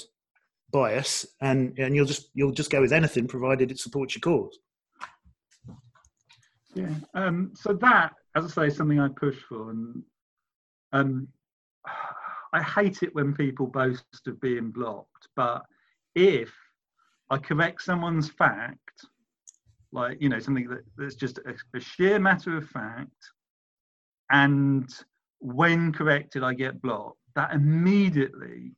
bias, and and you'll just you'll just go with anything provided it supports your cause. Yeah. Um, so that, as I say, is something I push for, and um, I hate it when people boast of being blocked. But if I correct someone's fact, like you know something that, that's just a, a sheer matter of fact and when corrected i get blocked that immediately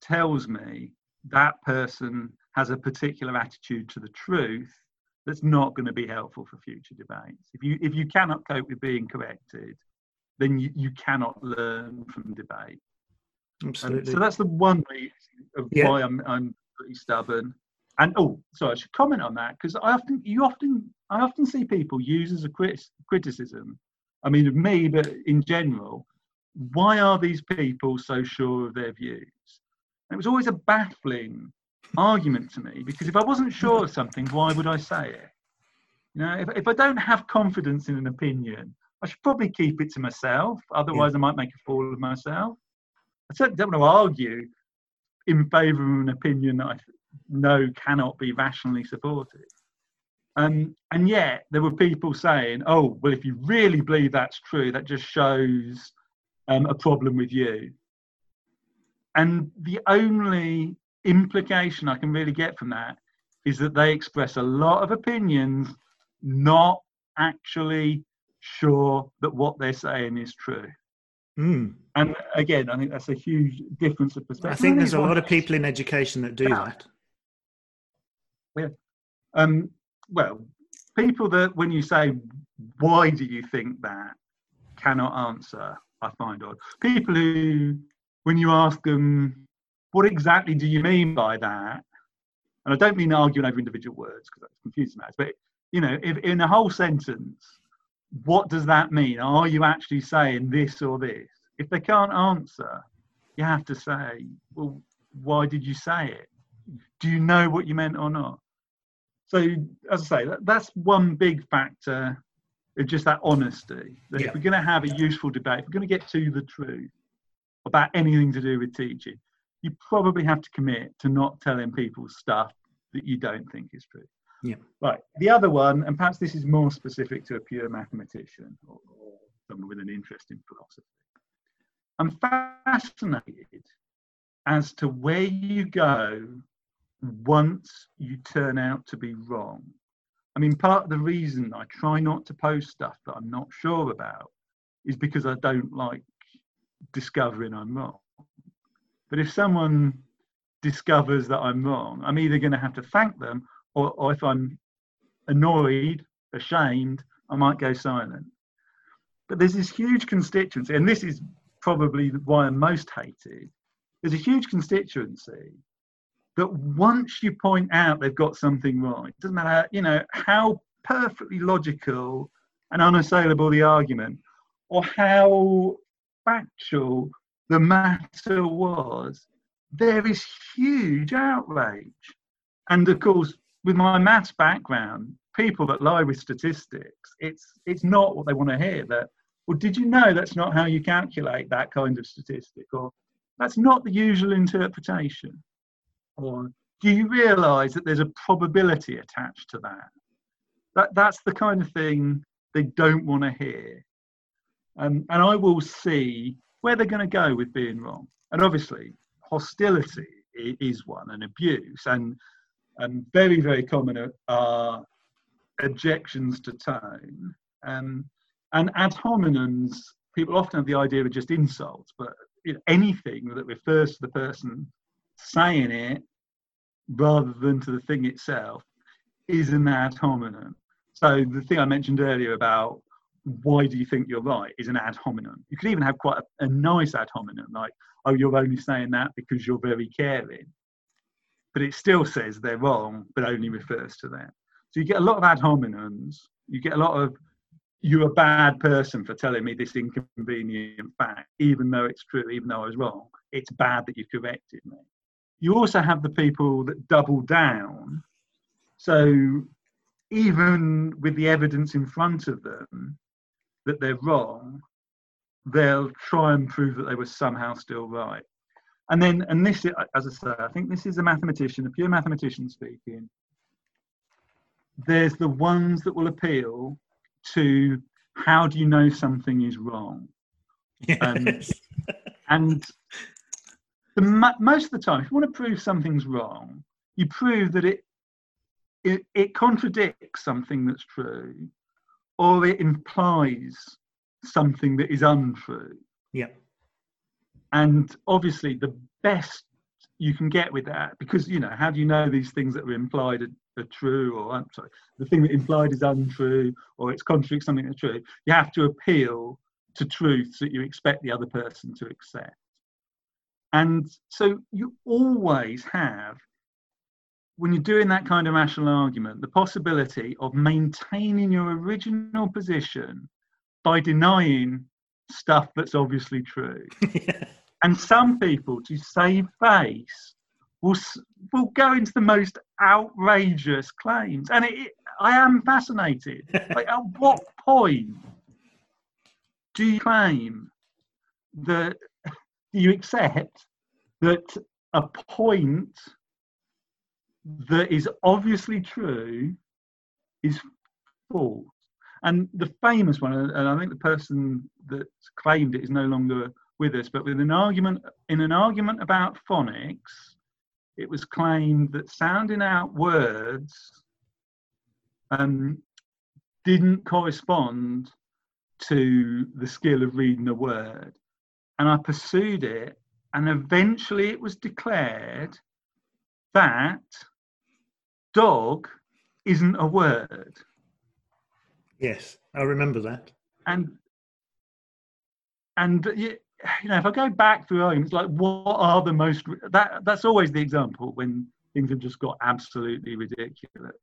tells me that person has a particular attitude to the truth that's not going to be helpful for future debates if you if you cannot cope with being corrected then you, you cannot learn from debate Absolutely. so that's the one reason of yeah. why I'm, I'm pretty stubborn and oh sorry i should comment on that because i often you often i often see people use as a crit- criticism I mean, of me, but in general, why are these people so sure of their views? And it was always a baffling argument to me because if I wasn't sure of something, why would I say it? You know, if, if I don't have confidence in an opinion, I should probably keep it to myself. Otherwise, yeah. I might make a fool of myself. I certainly don't want to argue in favour of an opinion that I know cannot be rationally supported. Um, and yet there were people saying, oh, well, if you really believe that's true, that just shows um, a problem with you. And the only implication I can really get from that is that they express a lot of opinions, not actually sure that what they're saying is true. Mm. And again, I think that's a huge difference of perspective. I think there's a lot of people in education that do that. Yeah. Um, well, people that when you say, why do you think that, cannot answer, I find odd. People who, when you ask them, what exactly do you mean by that? And I don't mean arguing over individual words because that's confusing matters, but you know, if in a whole sentence, what does that mean? Are you actually saying this or this? If they can't answer, you have to say, well, why did you say it? Do you know what you meant or not? So, as I say, that, that's one big factor of just that honesty. That yeah. if we're going to have a useful debate, if we're going to get to the truth about anything to do with teaching, you probably have to commit to not telling people stuff that you don't think is true. Yeah. Right. The other one, and perhaps this is more specific to a pure mathematician or, or someone with an interest in philosophy. I'm fascinated as to where you go once you turn out to be wrong. I mean, part of the reason I try not to post stuff that I'm not sure about is because I don't like discovering I'm wrong. But if someone discovers that I'm wrong, I'm either going to have to thank them, or, or if I'm annoyed, ashamed, I might go silent. But there's this huge constituency, and this is probably why I'm most hated. There's a huge constituency that once you point out they've got something wrong, it doesn't matter, you know, how perfectly logical and unassailable the argument, or how factual the matter was, there is huge outrage. And of course, with my maths background, people that lie with statistics, it's it's not what they want to hear. That well, did you know that's not how you calculate that kind of statistic, or that's not the usual interpretation, or do you realise that there's a probability attached to that? That that's the kind of thing they don't want to hear. Um, and I will see where they're going to go with being wrong. And obviously, hostility is one, and abuse, and and very very common are objections to tone. Um, and ad hominems, people often have the idea of just insults, but you know, anything that refers to the person saying it rather than to the thing itself is an ad hominem. So the thing I mentioned earlier about why do you think you're right is an ad hominem. You could even have quite a, a nice ad hominem, like, oh, you're only saying that because you're very caring. But it still says they're wrong, but only refers to them. So you get a lot of ad hominems. You get a lot of you're a bad person for telling me this inconvenient fact, even though it's true, even though I was wrong. It's bad that you corrected me. You also have the people that double down. So even with the evidence in front of them that they're wrong, they'll try and prove that they were somehow still right. And then, and this, as I say, I think this is a mathematician, a pure mathematician speaking. There's the ones that will appeal to how do you know something is wrong? Yes. Um, and the, most of the time, if you want to prove something's wrong, you prove that it, it, it contradicts something that's true or it implies something that is untrue. Yeah. And obviously, the best you can get with that, because you know, how do you know these things that are implied are, are true, or I'm sorry, the thing that implied is untrue, or it's contradicts something that's true? You have to appeal to truths that you expect the other person to accept. And so you always have, when you're doing that kind of rational argument, the possibility of maintaining your original position by denying stuff that's obviously true. <laughs> And some people, to save face, will will go into the most outrageous claims. And it, it, I am fascinated. <laughs> like, at what point do you claim that you accept that a point that is obviously true is false? And the famous one, and I think the person that claimed it is no longer with us, but with an argument in an argument about phonics, it was claimed that sounding out words um, didn't correspond to the skill of reading a word. And I pursued it, and eventually it was declared that dog isn't a word. Yes, I remember that. And and you know, if I go back through arguments, like what are the most that that's always the example when things have just got absolutely ridiculous.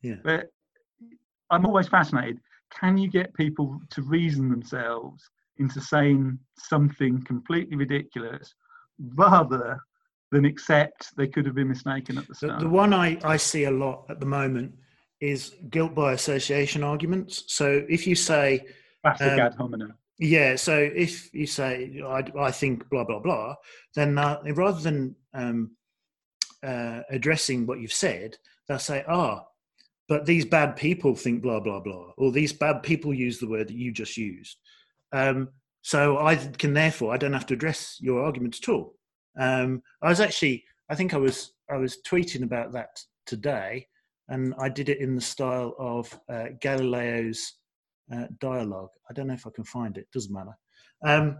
Yeah. But I'm always fascinated. Can you get people to reason themselves into saying something completely ridiculous rather than accept they could have been mistaken at the start? The, the one I, I see a lot at the moment is guilt by association arguments. So if you say classic um, ad hominem yeah, so if you say I, I think blah blah blah, then uh, rather than um, uh, addressing what you've said, they'll say, "Ah, but these bad people think blah blah blah," or "These bad people use the word that you just used." Um, so I can therefore I don't have to address your argument at all. Um, I was actually I think I was I was tweeting about that today, and I did it in the style of uh, Galileo's uh, dialogue. I don't know if I can find it. Doesn't matter. Um,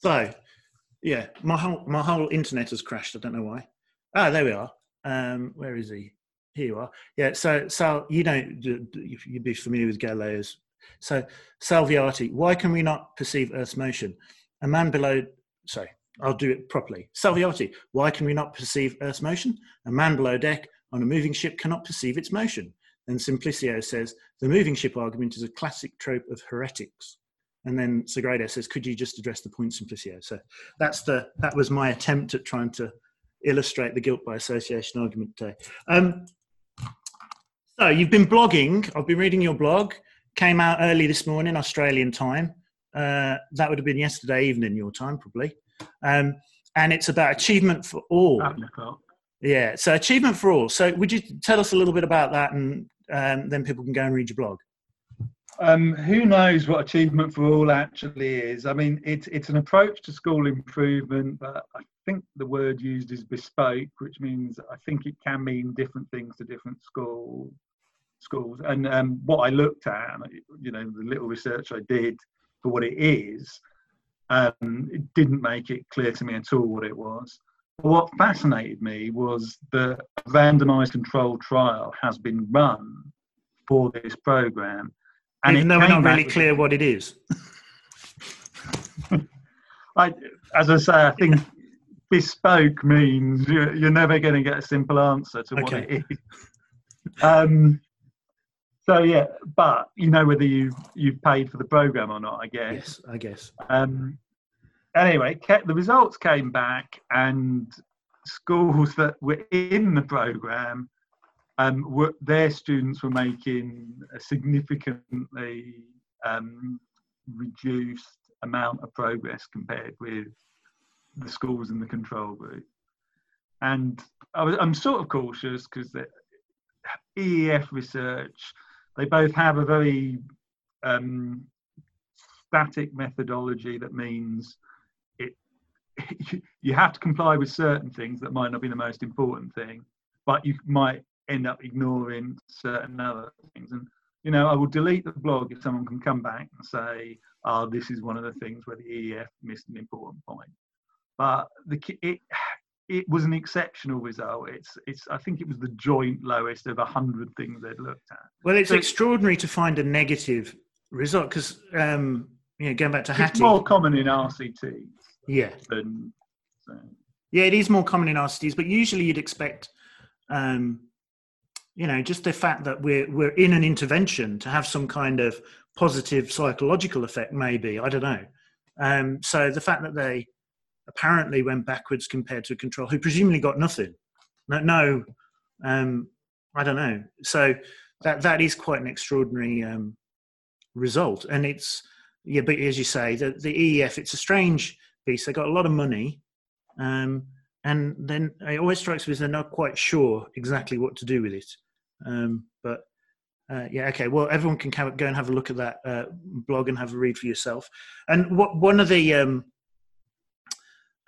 so, yeah, my whole my whole internet has crashed. I don't know why. Ah, there we are. Um, where is he? Here you are. Yeah. So, Sal, you know, you'd be familiar with Galileo's. So, Salviati, why can we not perceive Earth's motion? A man below. Sorry, I'll do it properly. Salviati, why can we not perceive Earth's motion? A man below deck on a moving ship cannot perceive its motion. And Simplicio says the moving ship argument is a classic trope of heretics. And then Sagredo says, "Could you just address the point Simplicio? So that's the that was my attempt at trying to illustrate the guilt by association argument today. Um, so you've been blogging. I've been reading your blog. Came out early this morning, Australian time. Uh, that would have been yesterday evening, your time, probably. Um, and it's about achievement for all. Yeah, so achievement for all. So would you tell us a little bit about that, and um, then people can go and read your blog. Um, who knows what achievement for all actually is? I mean, it's it's an approach to school improvement, but I think the word used is bespoke, which means I think it can mean different things to different schools. Schools, and um, what I looked at, you know, the little research I did for what it is, um, it didn't make it clear to me at all what it was. But what fascinated me was the randomized controlled trial has been run for this program. And Even though we're not really clear what it is. <laughs> I, as I say, I think bespoke means you're, you're never going to get a simple answer to what it is. Um, so yeah, but you know whether you you've paid for the program or not, I guess. Yes, I guess. Um, anyway, the results came back, and schools <laughs> that were in the program, um, were, their students were making a significantly um, reduced amount of progress compared with the schools in the control group. And I am sort of cautious because the EEF research, they both have a very um, static methodology that means it <laughs> you have to comply with certain things that might not be the most important thing, but you might end up ignoring certain other things. And you know, I will delete the blog if someone can come back and say, "Oh, this is one of the things where the EEF missed an important point." but the it it was an exceptional result. It's it's I think it was the joint lowest of a hundred things they'd looked at. Well, it's so, extraordinary to find a negative result because um, you know going back to Hattie, it's more common in RCT. Yeah. Than, so. Yeah, it is more common in RCTs, but usually you'd expect. Um, you know, just the fact that we're we're in an intervention to have some kind of positive psychological effect, maybe I don't know. Um, so the fact that they apparently went backwards compared to a control who presumably got nothing. No, no um, I don't know. So that that is quite an extraordinary um, result, and it's yeah. But as you say, the, the EEF it's a strange piece. They got a lot of money, um, and then it always strikes me as they're not quite sure exactly what to do with it. Um, but uh, yeah, okay. Well, everyone can go and have a look at that uh, blog and have a read for yourself. And what one of the um,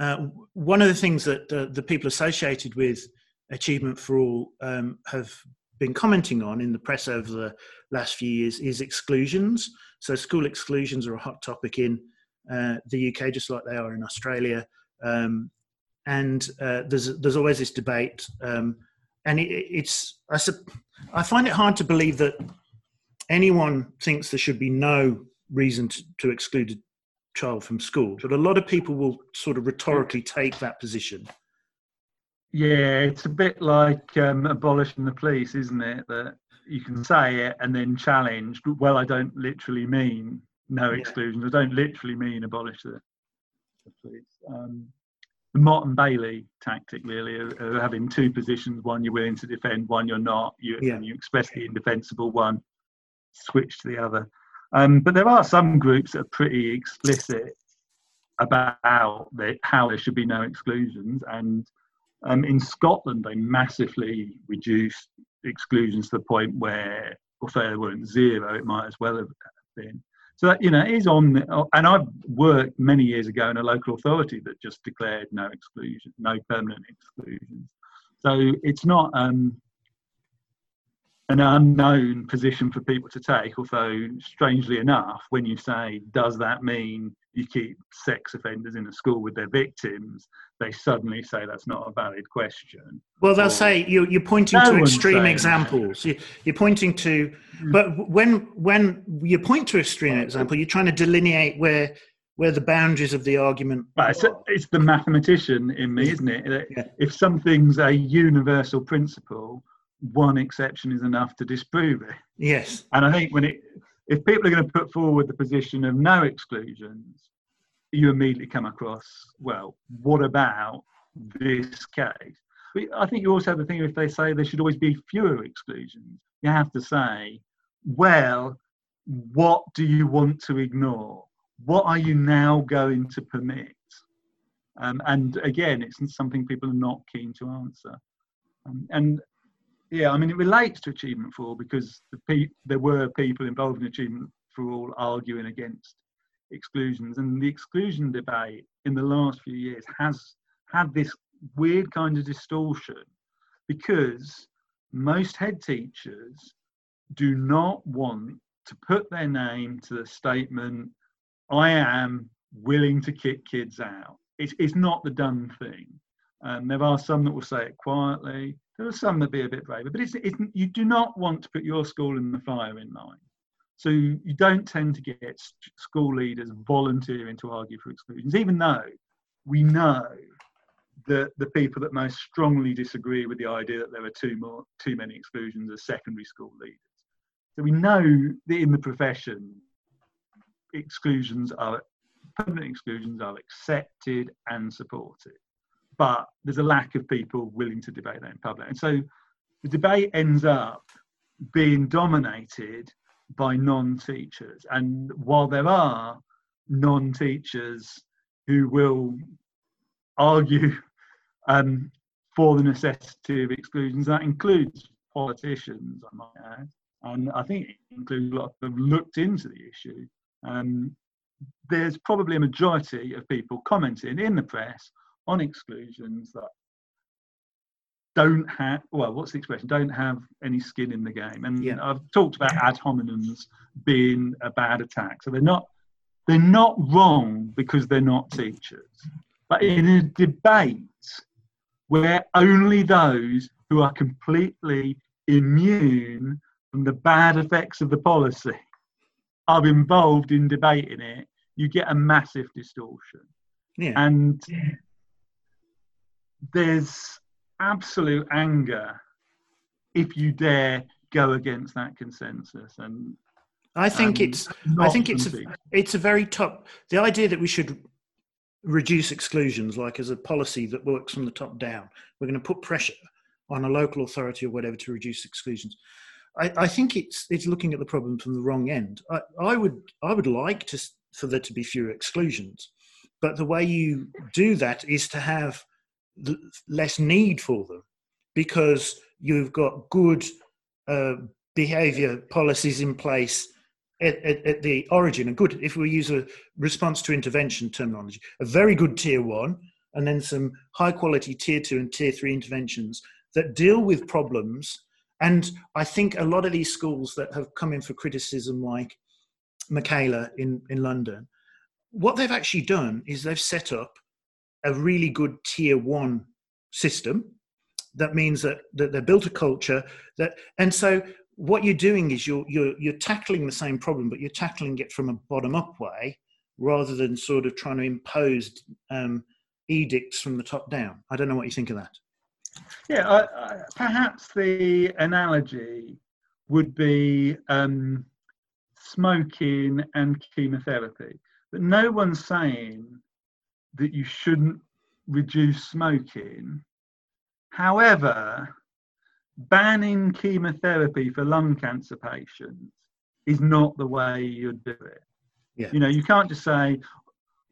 uh, one of the things that uh, the people associated with Achievement for All um, have been commenting on in the press over the last few years is exclusions. So, school exclusions are a hot topic in uh, the UK, just like they are in Australia. Um, and uh, there's there's always this debate, um, and it, it's I, I find it hard to believe that anyone thinks there should be no reason to, to exclude child from school. But a lot of people will sort of rhetorically take that position. Yeah, it's a bit like um, abolishing the police, isn't it? That you can say it and then challenge. Well, I don't literally mean no exclusions. I don't literally mean abolish the, the police. Um, the and Bailey tactic, really, of, of, having two positions: one you're willing to defend, one you're not. You, yeah. you express the indefensible one, switch to the other. Um, but there are some groups that are pretty explicit about the, how there should be no exclusions. And um, in Scotland, they massively reduced exclusions to the point where, although they weren't zero, it might as well have been. So that, you know, it is on. And I've worked many years ago in a local authority that just declared no exclusion, no permanent exclusions. So it's not. Um, an unknown position for people to take. Although, strangely enough, when you say, does that mean you keep sex offenders in a school with their victims, they suddenly say that's not a valid question. Well, they'll or, say you're, you're pointing no to extreme examples. You, are pointing to, mm. but when when you point to a extreme example, you're trying to delineate where where the boundaries of the argument. It's, it's, the mathematician in me, isn't it? Yeah. If something's a universal principle, one exception is enough to disprove it. Yes. And I think when it if people are going to put forward the position of no exclusions, you immediately come across, well, what about this case? But I think you also have the thing if they say there should always be fewer exclusions, you have to say, well, what do you want to ignore? What are you now going to permit? Um, and again, it's something people are not keen to answer. Um, and yeah, I mean, it relates to Achievement for All because the pe- there were people involved in Achievement for All arguing against exclusions, and the exclusion debate in the last few years has had this weird kind of distortion because most head teachers do not want to put their name to the statement, I am willing to kick kids out. It's, it's not the done thing. Um, there are some that will say it quietly. There are some that be a bit braver, but it's, it's, you do not want to put your school in the fire in line. So you don't tend to get school leaders volunteering to argue for exclusions, even though we know that the people that most strongly disagree with the idea that there are too more too many exclusions are secondary school leaders. So we know that in the profession, exclusions are permanent exclusions are accepted and supported, but there's a lack of people willing to debate that in public, and so the debate ends up being dominated by non-teachers. And while there are non-teachers who will argue <laughs> um, for the necessity of exclusions, that includes politicians, I might add, and I think it includes a lot of have looked into the issue. Um, there's probably a majority of people commenting in the press on exclusions that don't have well what's the expression? Don't have any skin in the game. And yeah. i've talked about ad hominems being a bad attack. So they're not they're not wrong because they're not teachers. But in a debate where only those who are completely immune from the bad effects of the policy are involved in debating it you get a massive distortion. Yeah. and there's absolute anger if you dare go against that consensus and I think um, it's I think it's a, it's a very top the idea that we should reduce exclusions like as a policy that works from the top down. We're going to put pressure on a local authority or whatever to reduce exclusions. I, I think it's it's looking at the problem from the wrong end. I, I would I would like to for there to be fewer exclusions but the way you do that is to have less need for them because you've got good uh, behavior policies in place at, at, at, the origin. A good, if we use a response to intervention terminology, a very good tier one, and then some high quality tier two and tier three interventions that deal with problems. And I think a lot of these schools that have come in for criticism, like Michaela in, in London, what they've actually done is they've set up a really good tier one system. That means that, that they built a culture that, and so what you're doing is you're, you're, you're tackling the same problem, but you're tackling it from a bottom up way rather than sort of trying to impose um, edicts from the top down. I don't know what you think of that. Yeah, uh, perhaps the analogy would be um, smoking and chemotherapy. But no one's saying that you shouldn't reduce smoking. However, banning chemotherapy for lung cancer patients is not the way you'd do it. Yeah. You know, you can't just say,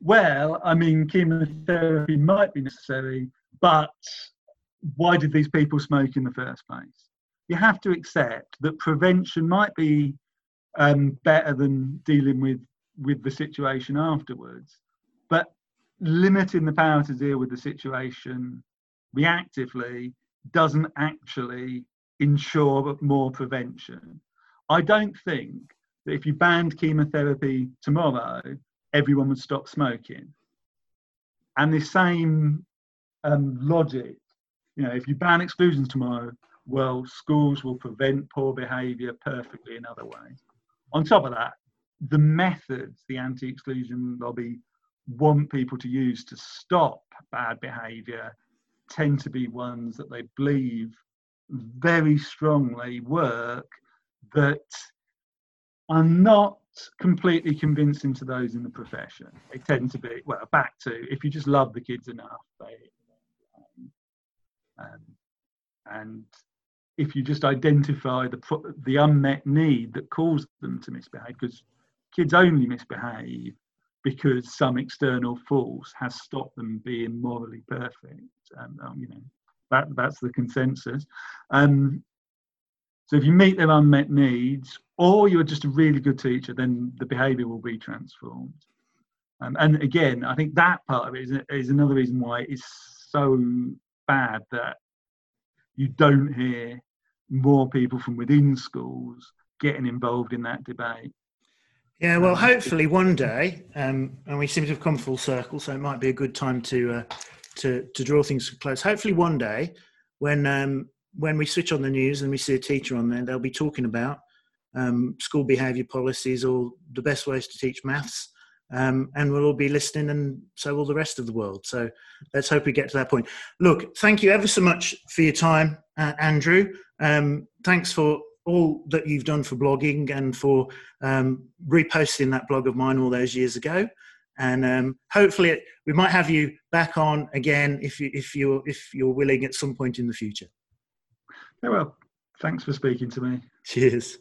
well, I mean, chemotherapy might be necessary, but why did these people smoke in the first place? You have to accept that prevention might be um, better than dealing with with the situation afterwards, but limiting the power to deal with the situation reactively doesn't actually ensure more prevention. I don't think that if you banned chemotherapy tomorrow, everyone would stop smoking. And the same um, logic, you know, if you ban exclusions tomorrow, well, schools will prevent poor behaviour perfectly in other ways. On top of that, the methods the anti exclusion lobby want people to use to stop bad behavior tend to be ones that they believe very strongly work that are not completely convincing to those in the profession. They tend to be well back to if you just love the kids enough, they um, and if you just identify the the unmet need that caused them to misbehave, because kids only misbehave because some external force has stopped them being morally perfect. Um, you know that that's the consensus. Um, so if you meet their unmet needs, or you're just a really good teacher, then the behaviour will be transformed. Um, and again, I think that part of it is, is another reason why it's so bad that you don't hear more people from within schools getting involved in that debate. Yeah, well, um, hopefully one day, um, and we seem to have come full circle, so it might be a good time to uh, to to draw things close. Hopefully, one day, when um, when we switch on the news and we see a teacher on there, they'll be talking about um, school behaviour policies or the best ways to teach maths, um, and we'll all be listening, and so will the rest of the world. So let's hope we get to that point. Look, thank you ever so much for your time, uh, Andrew. Um, thanks for all that you've done for blogging and for um, reposting that blog of mine all those years ago. And um, hopefully, it, we might have you back on again if you if you if you're willing at some point in the future. Well, thanks for speaking to me. Cheers.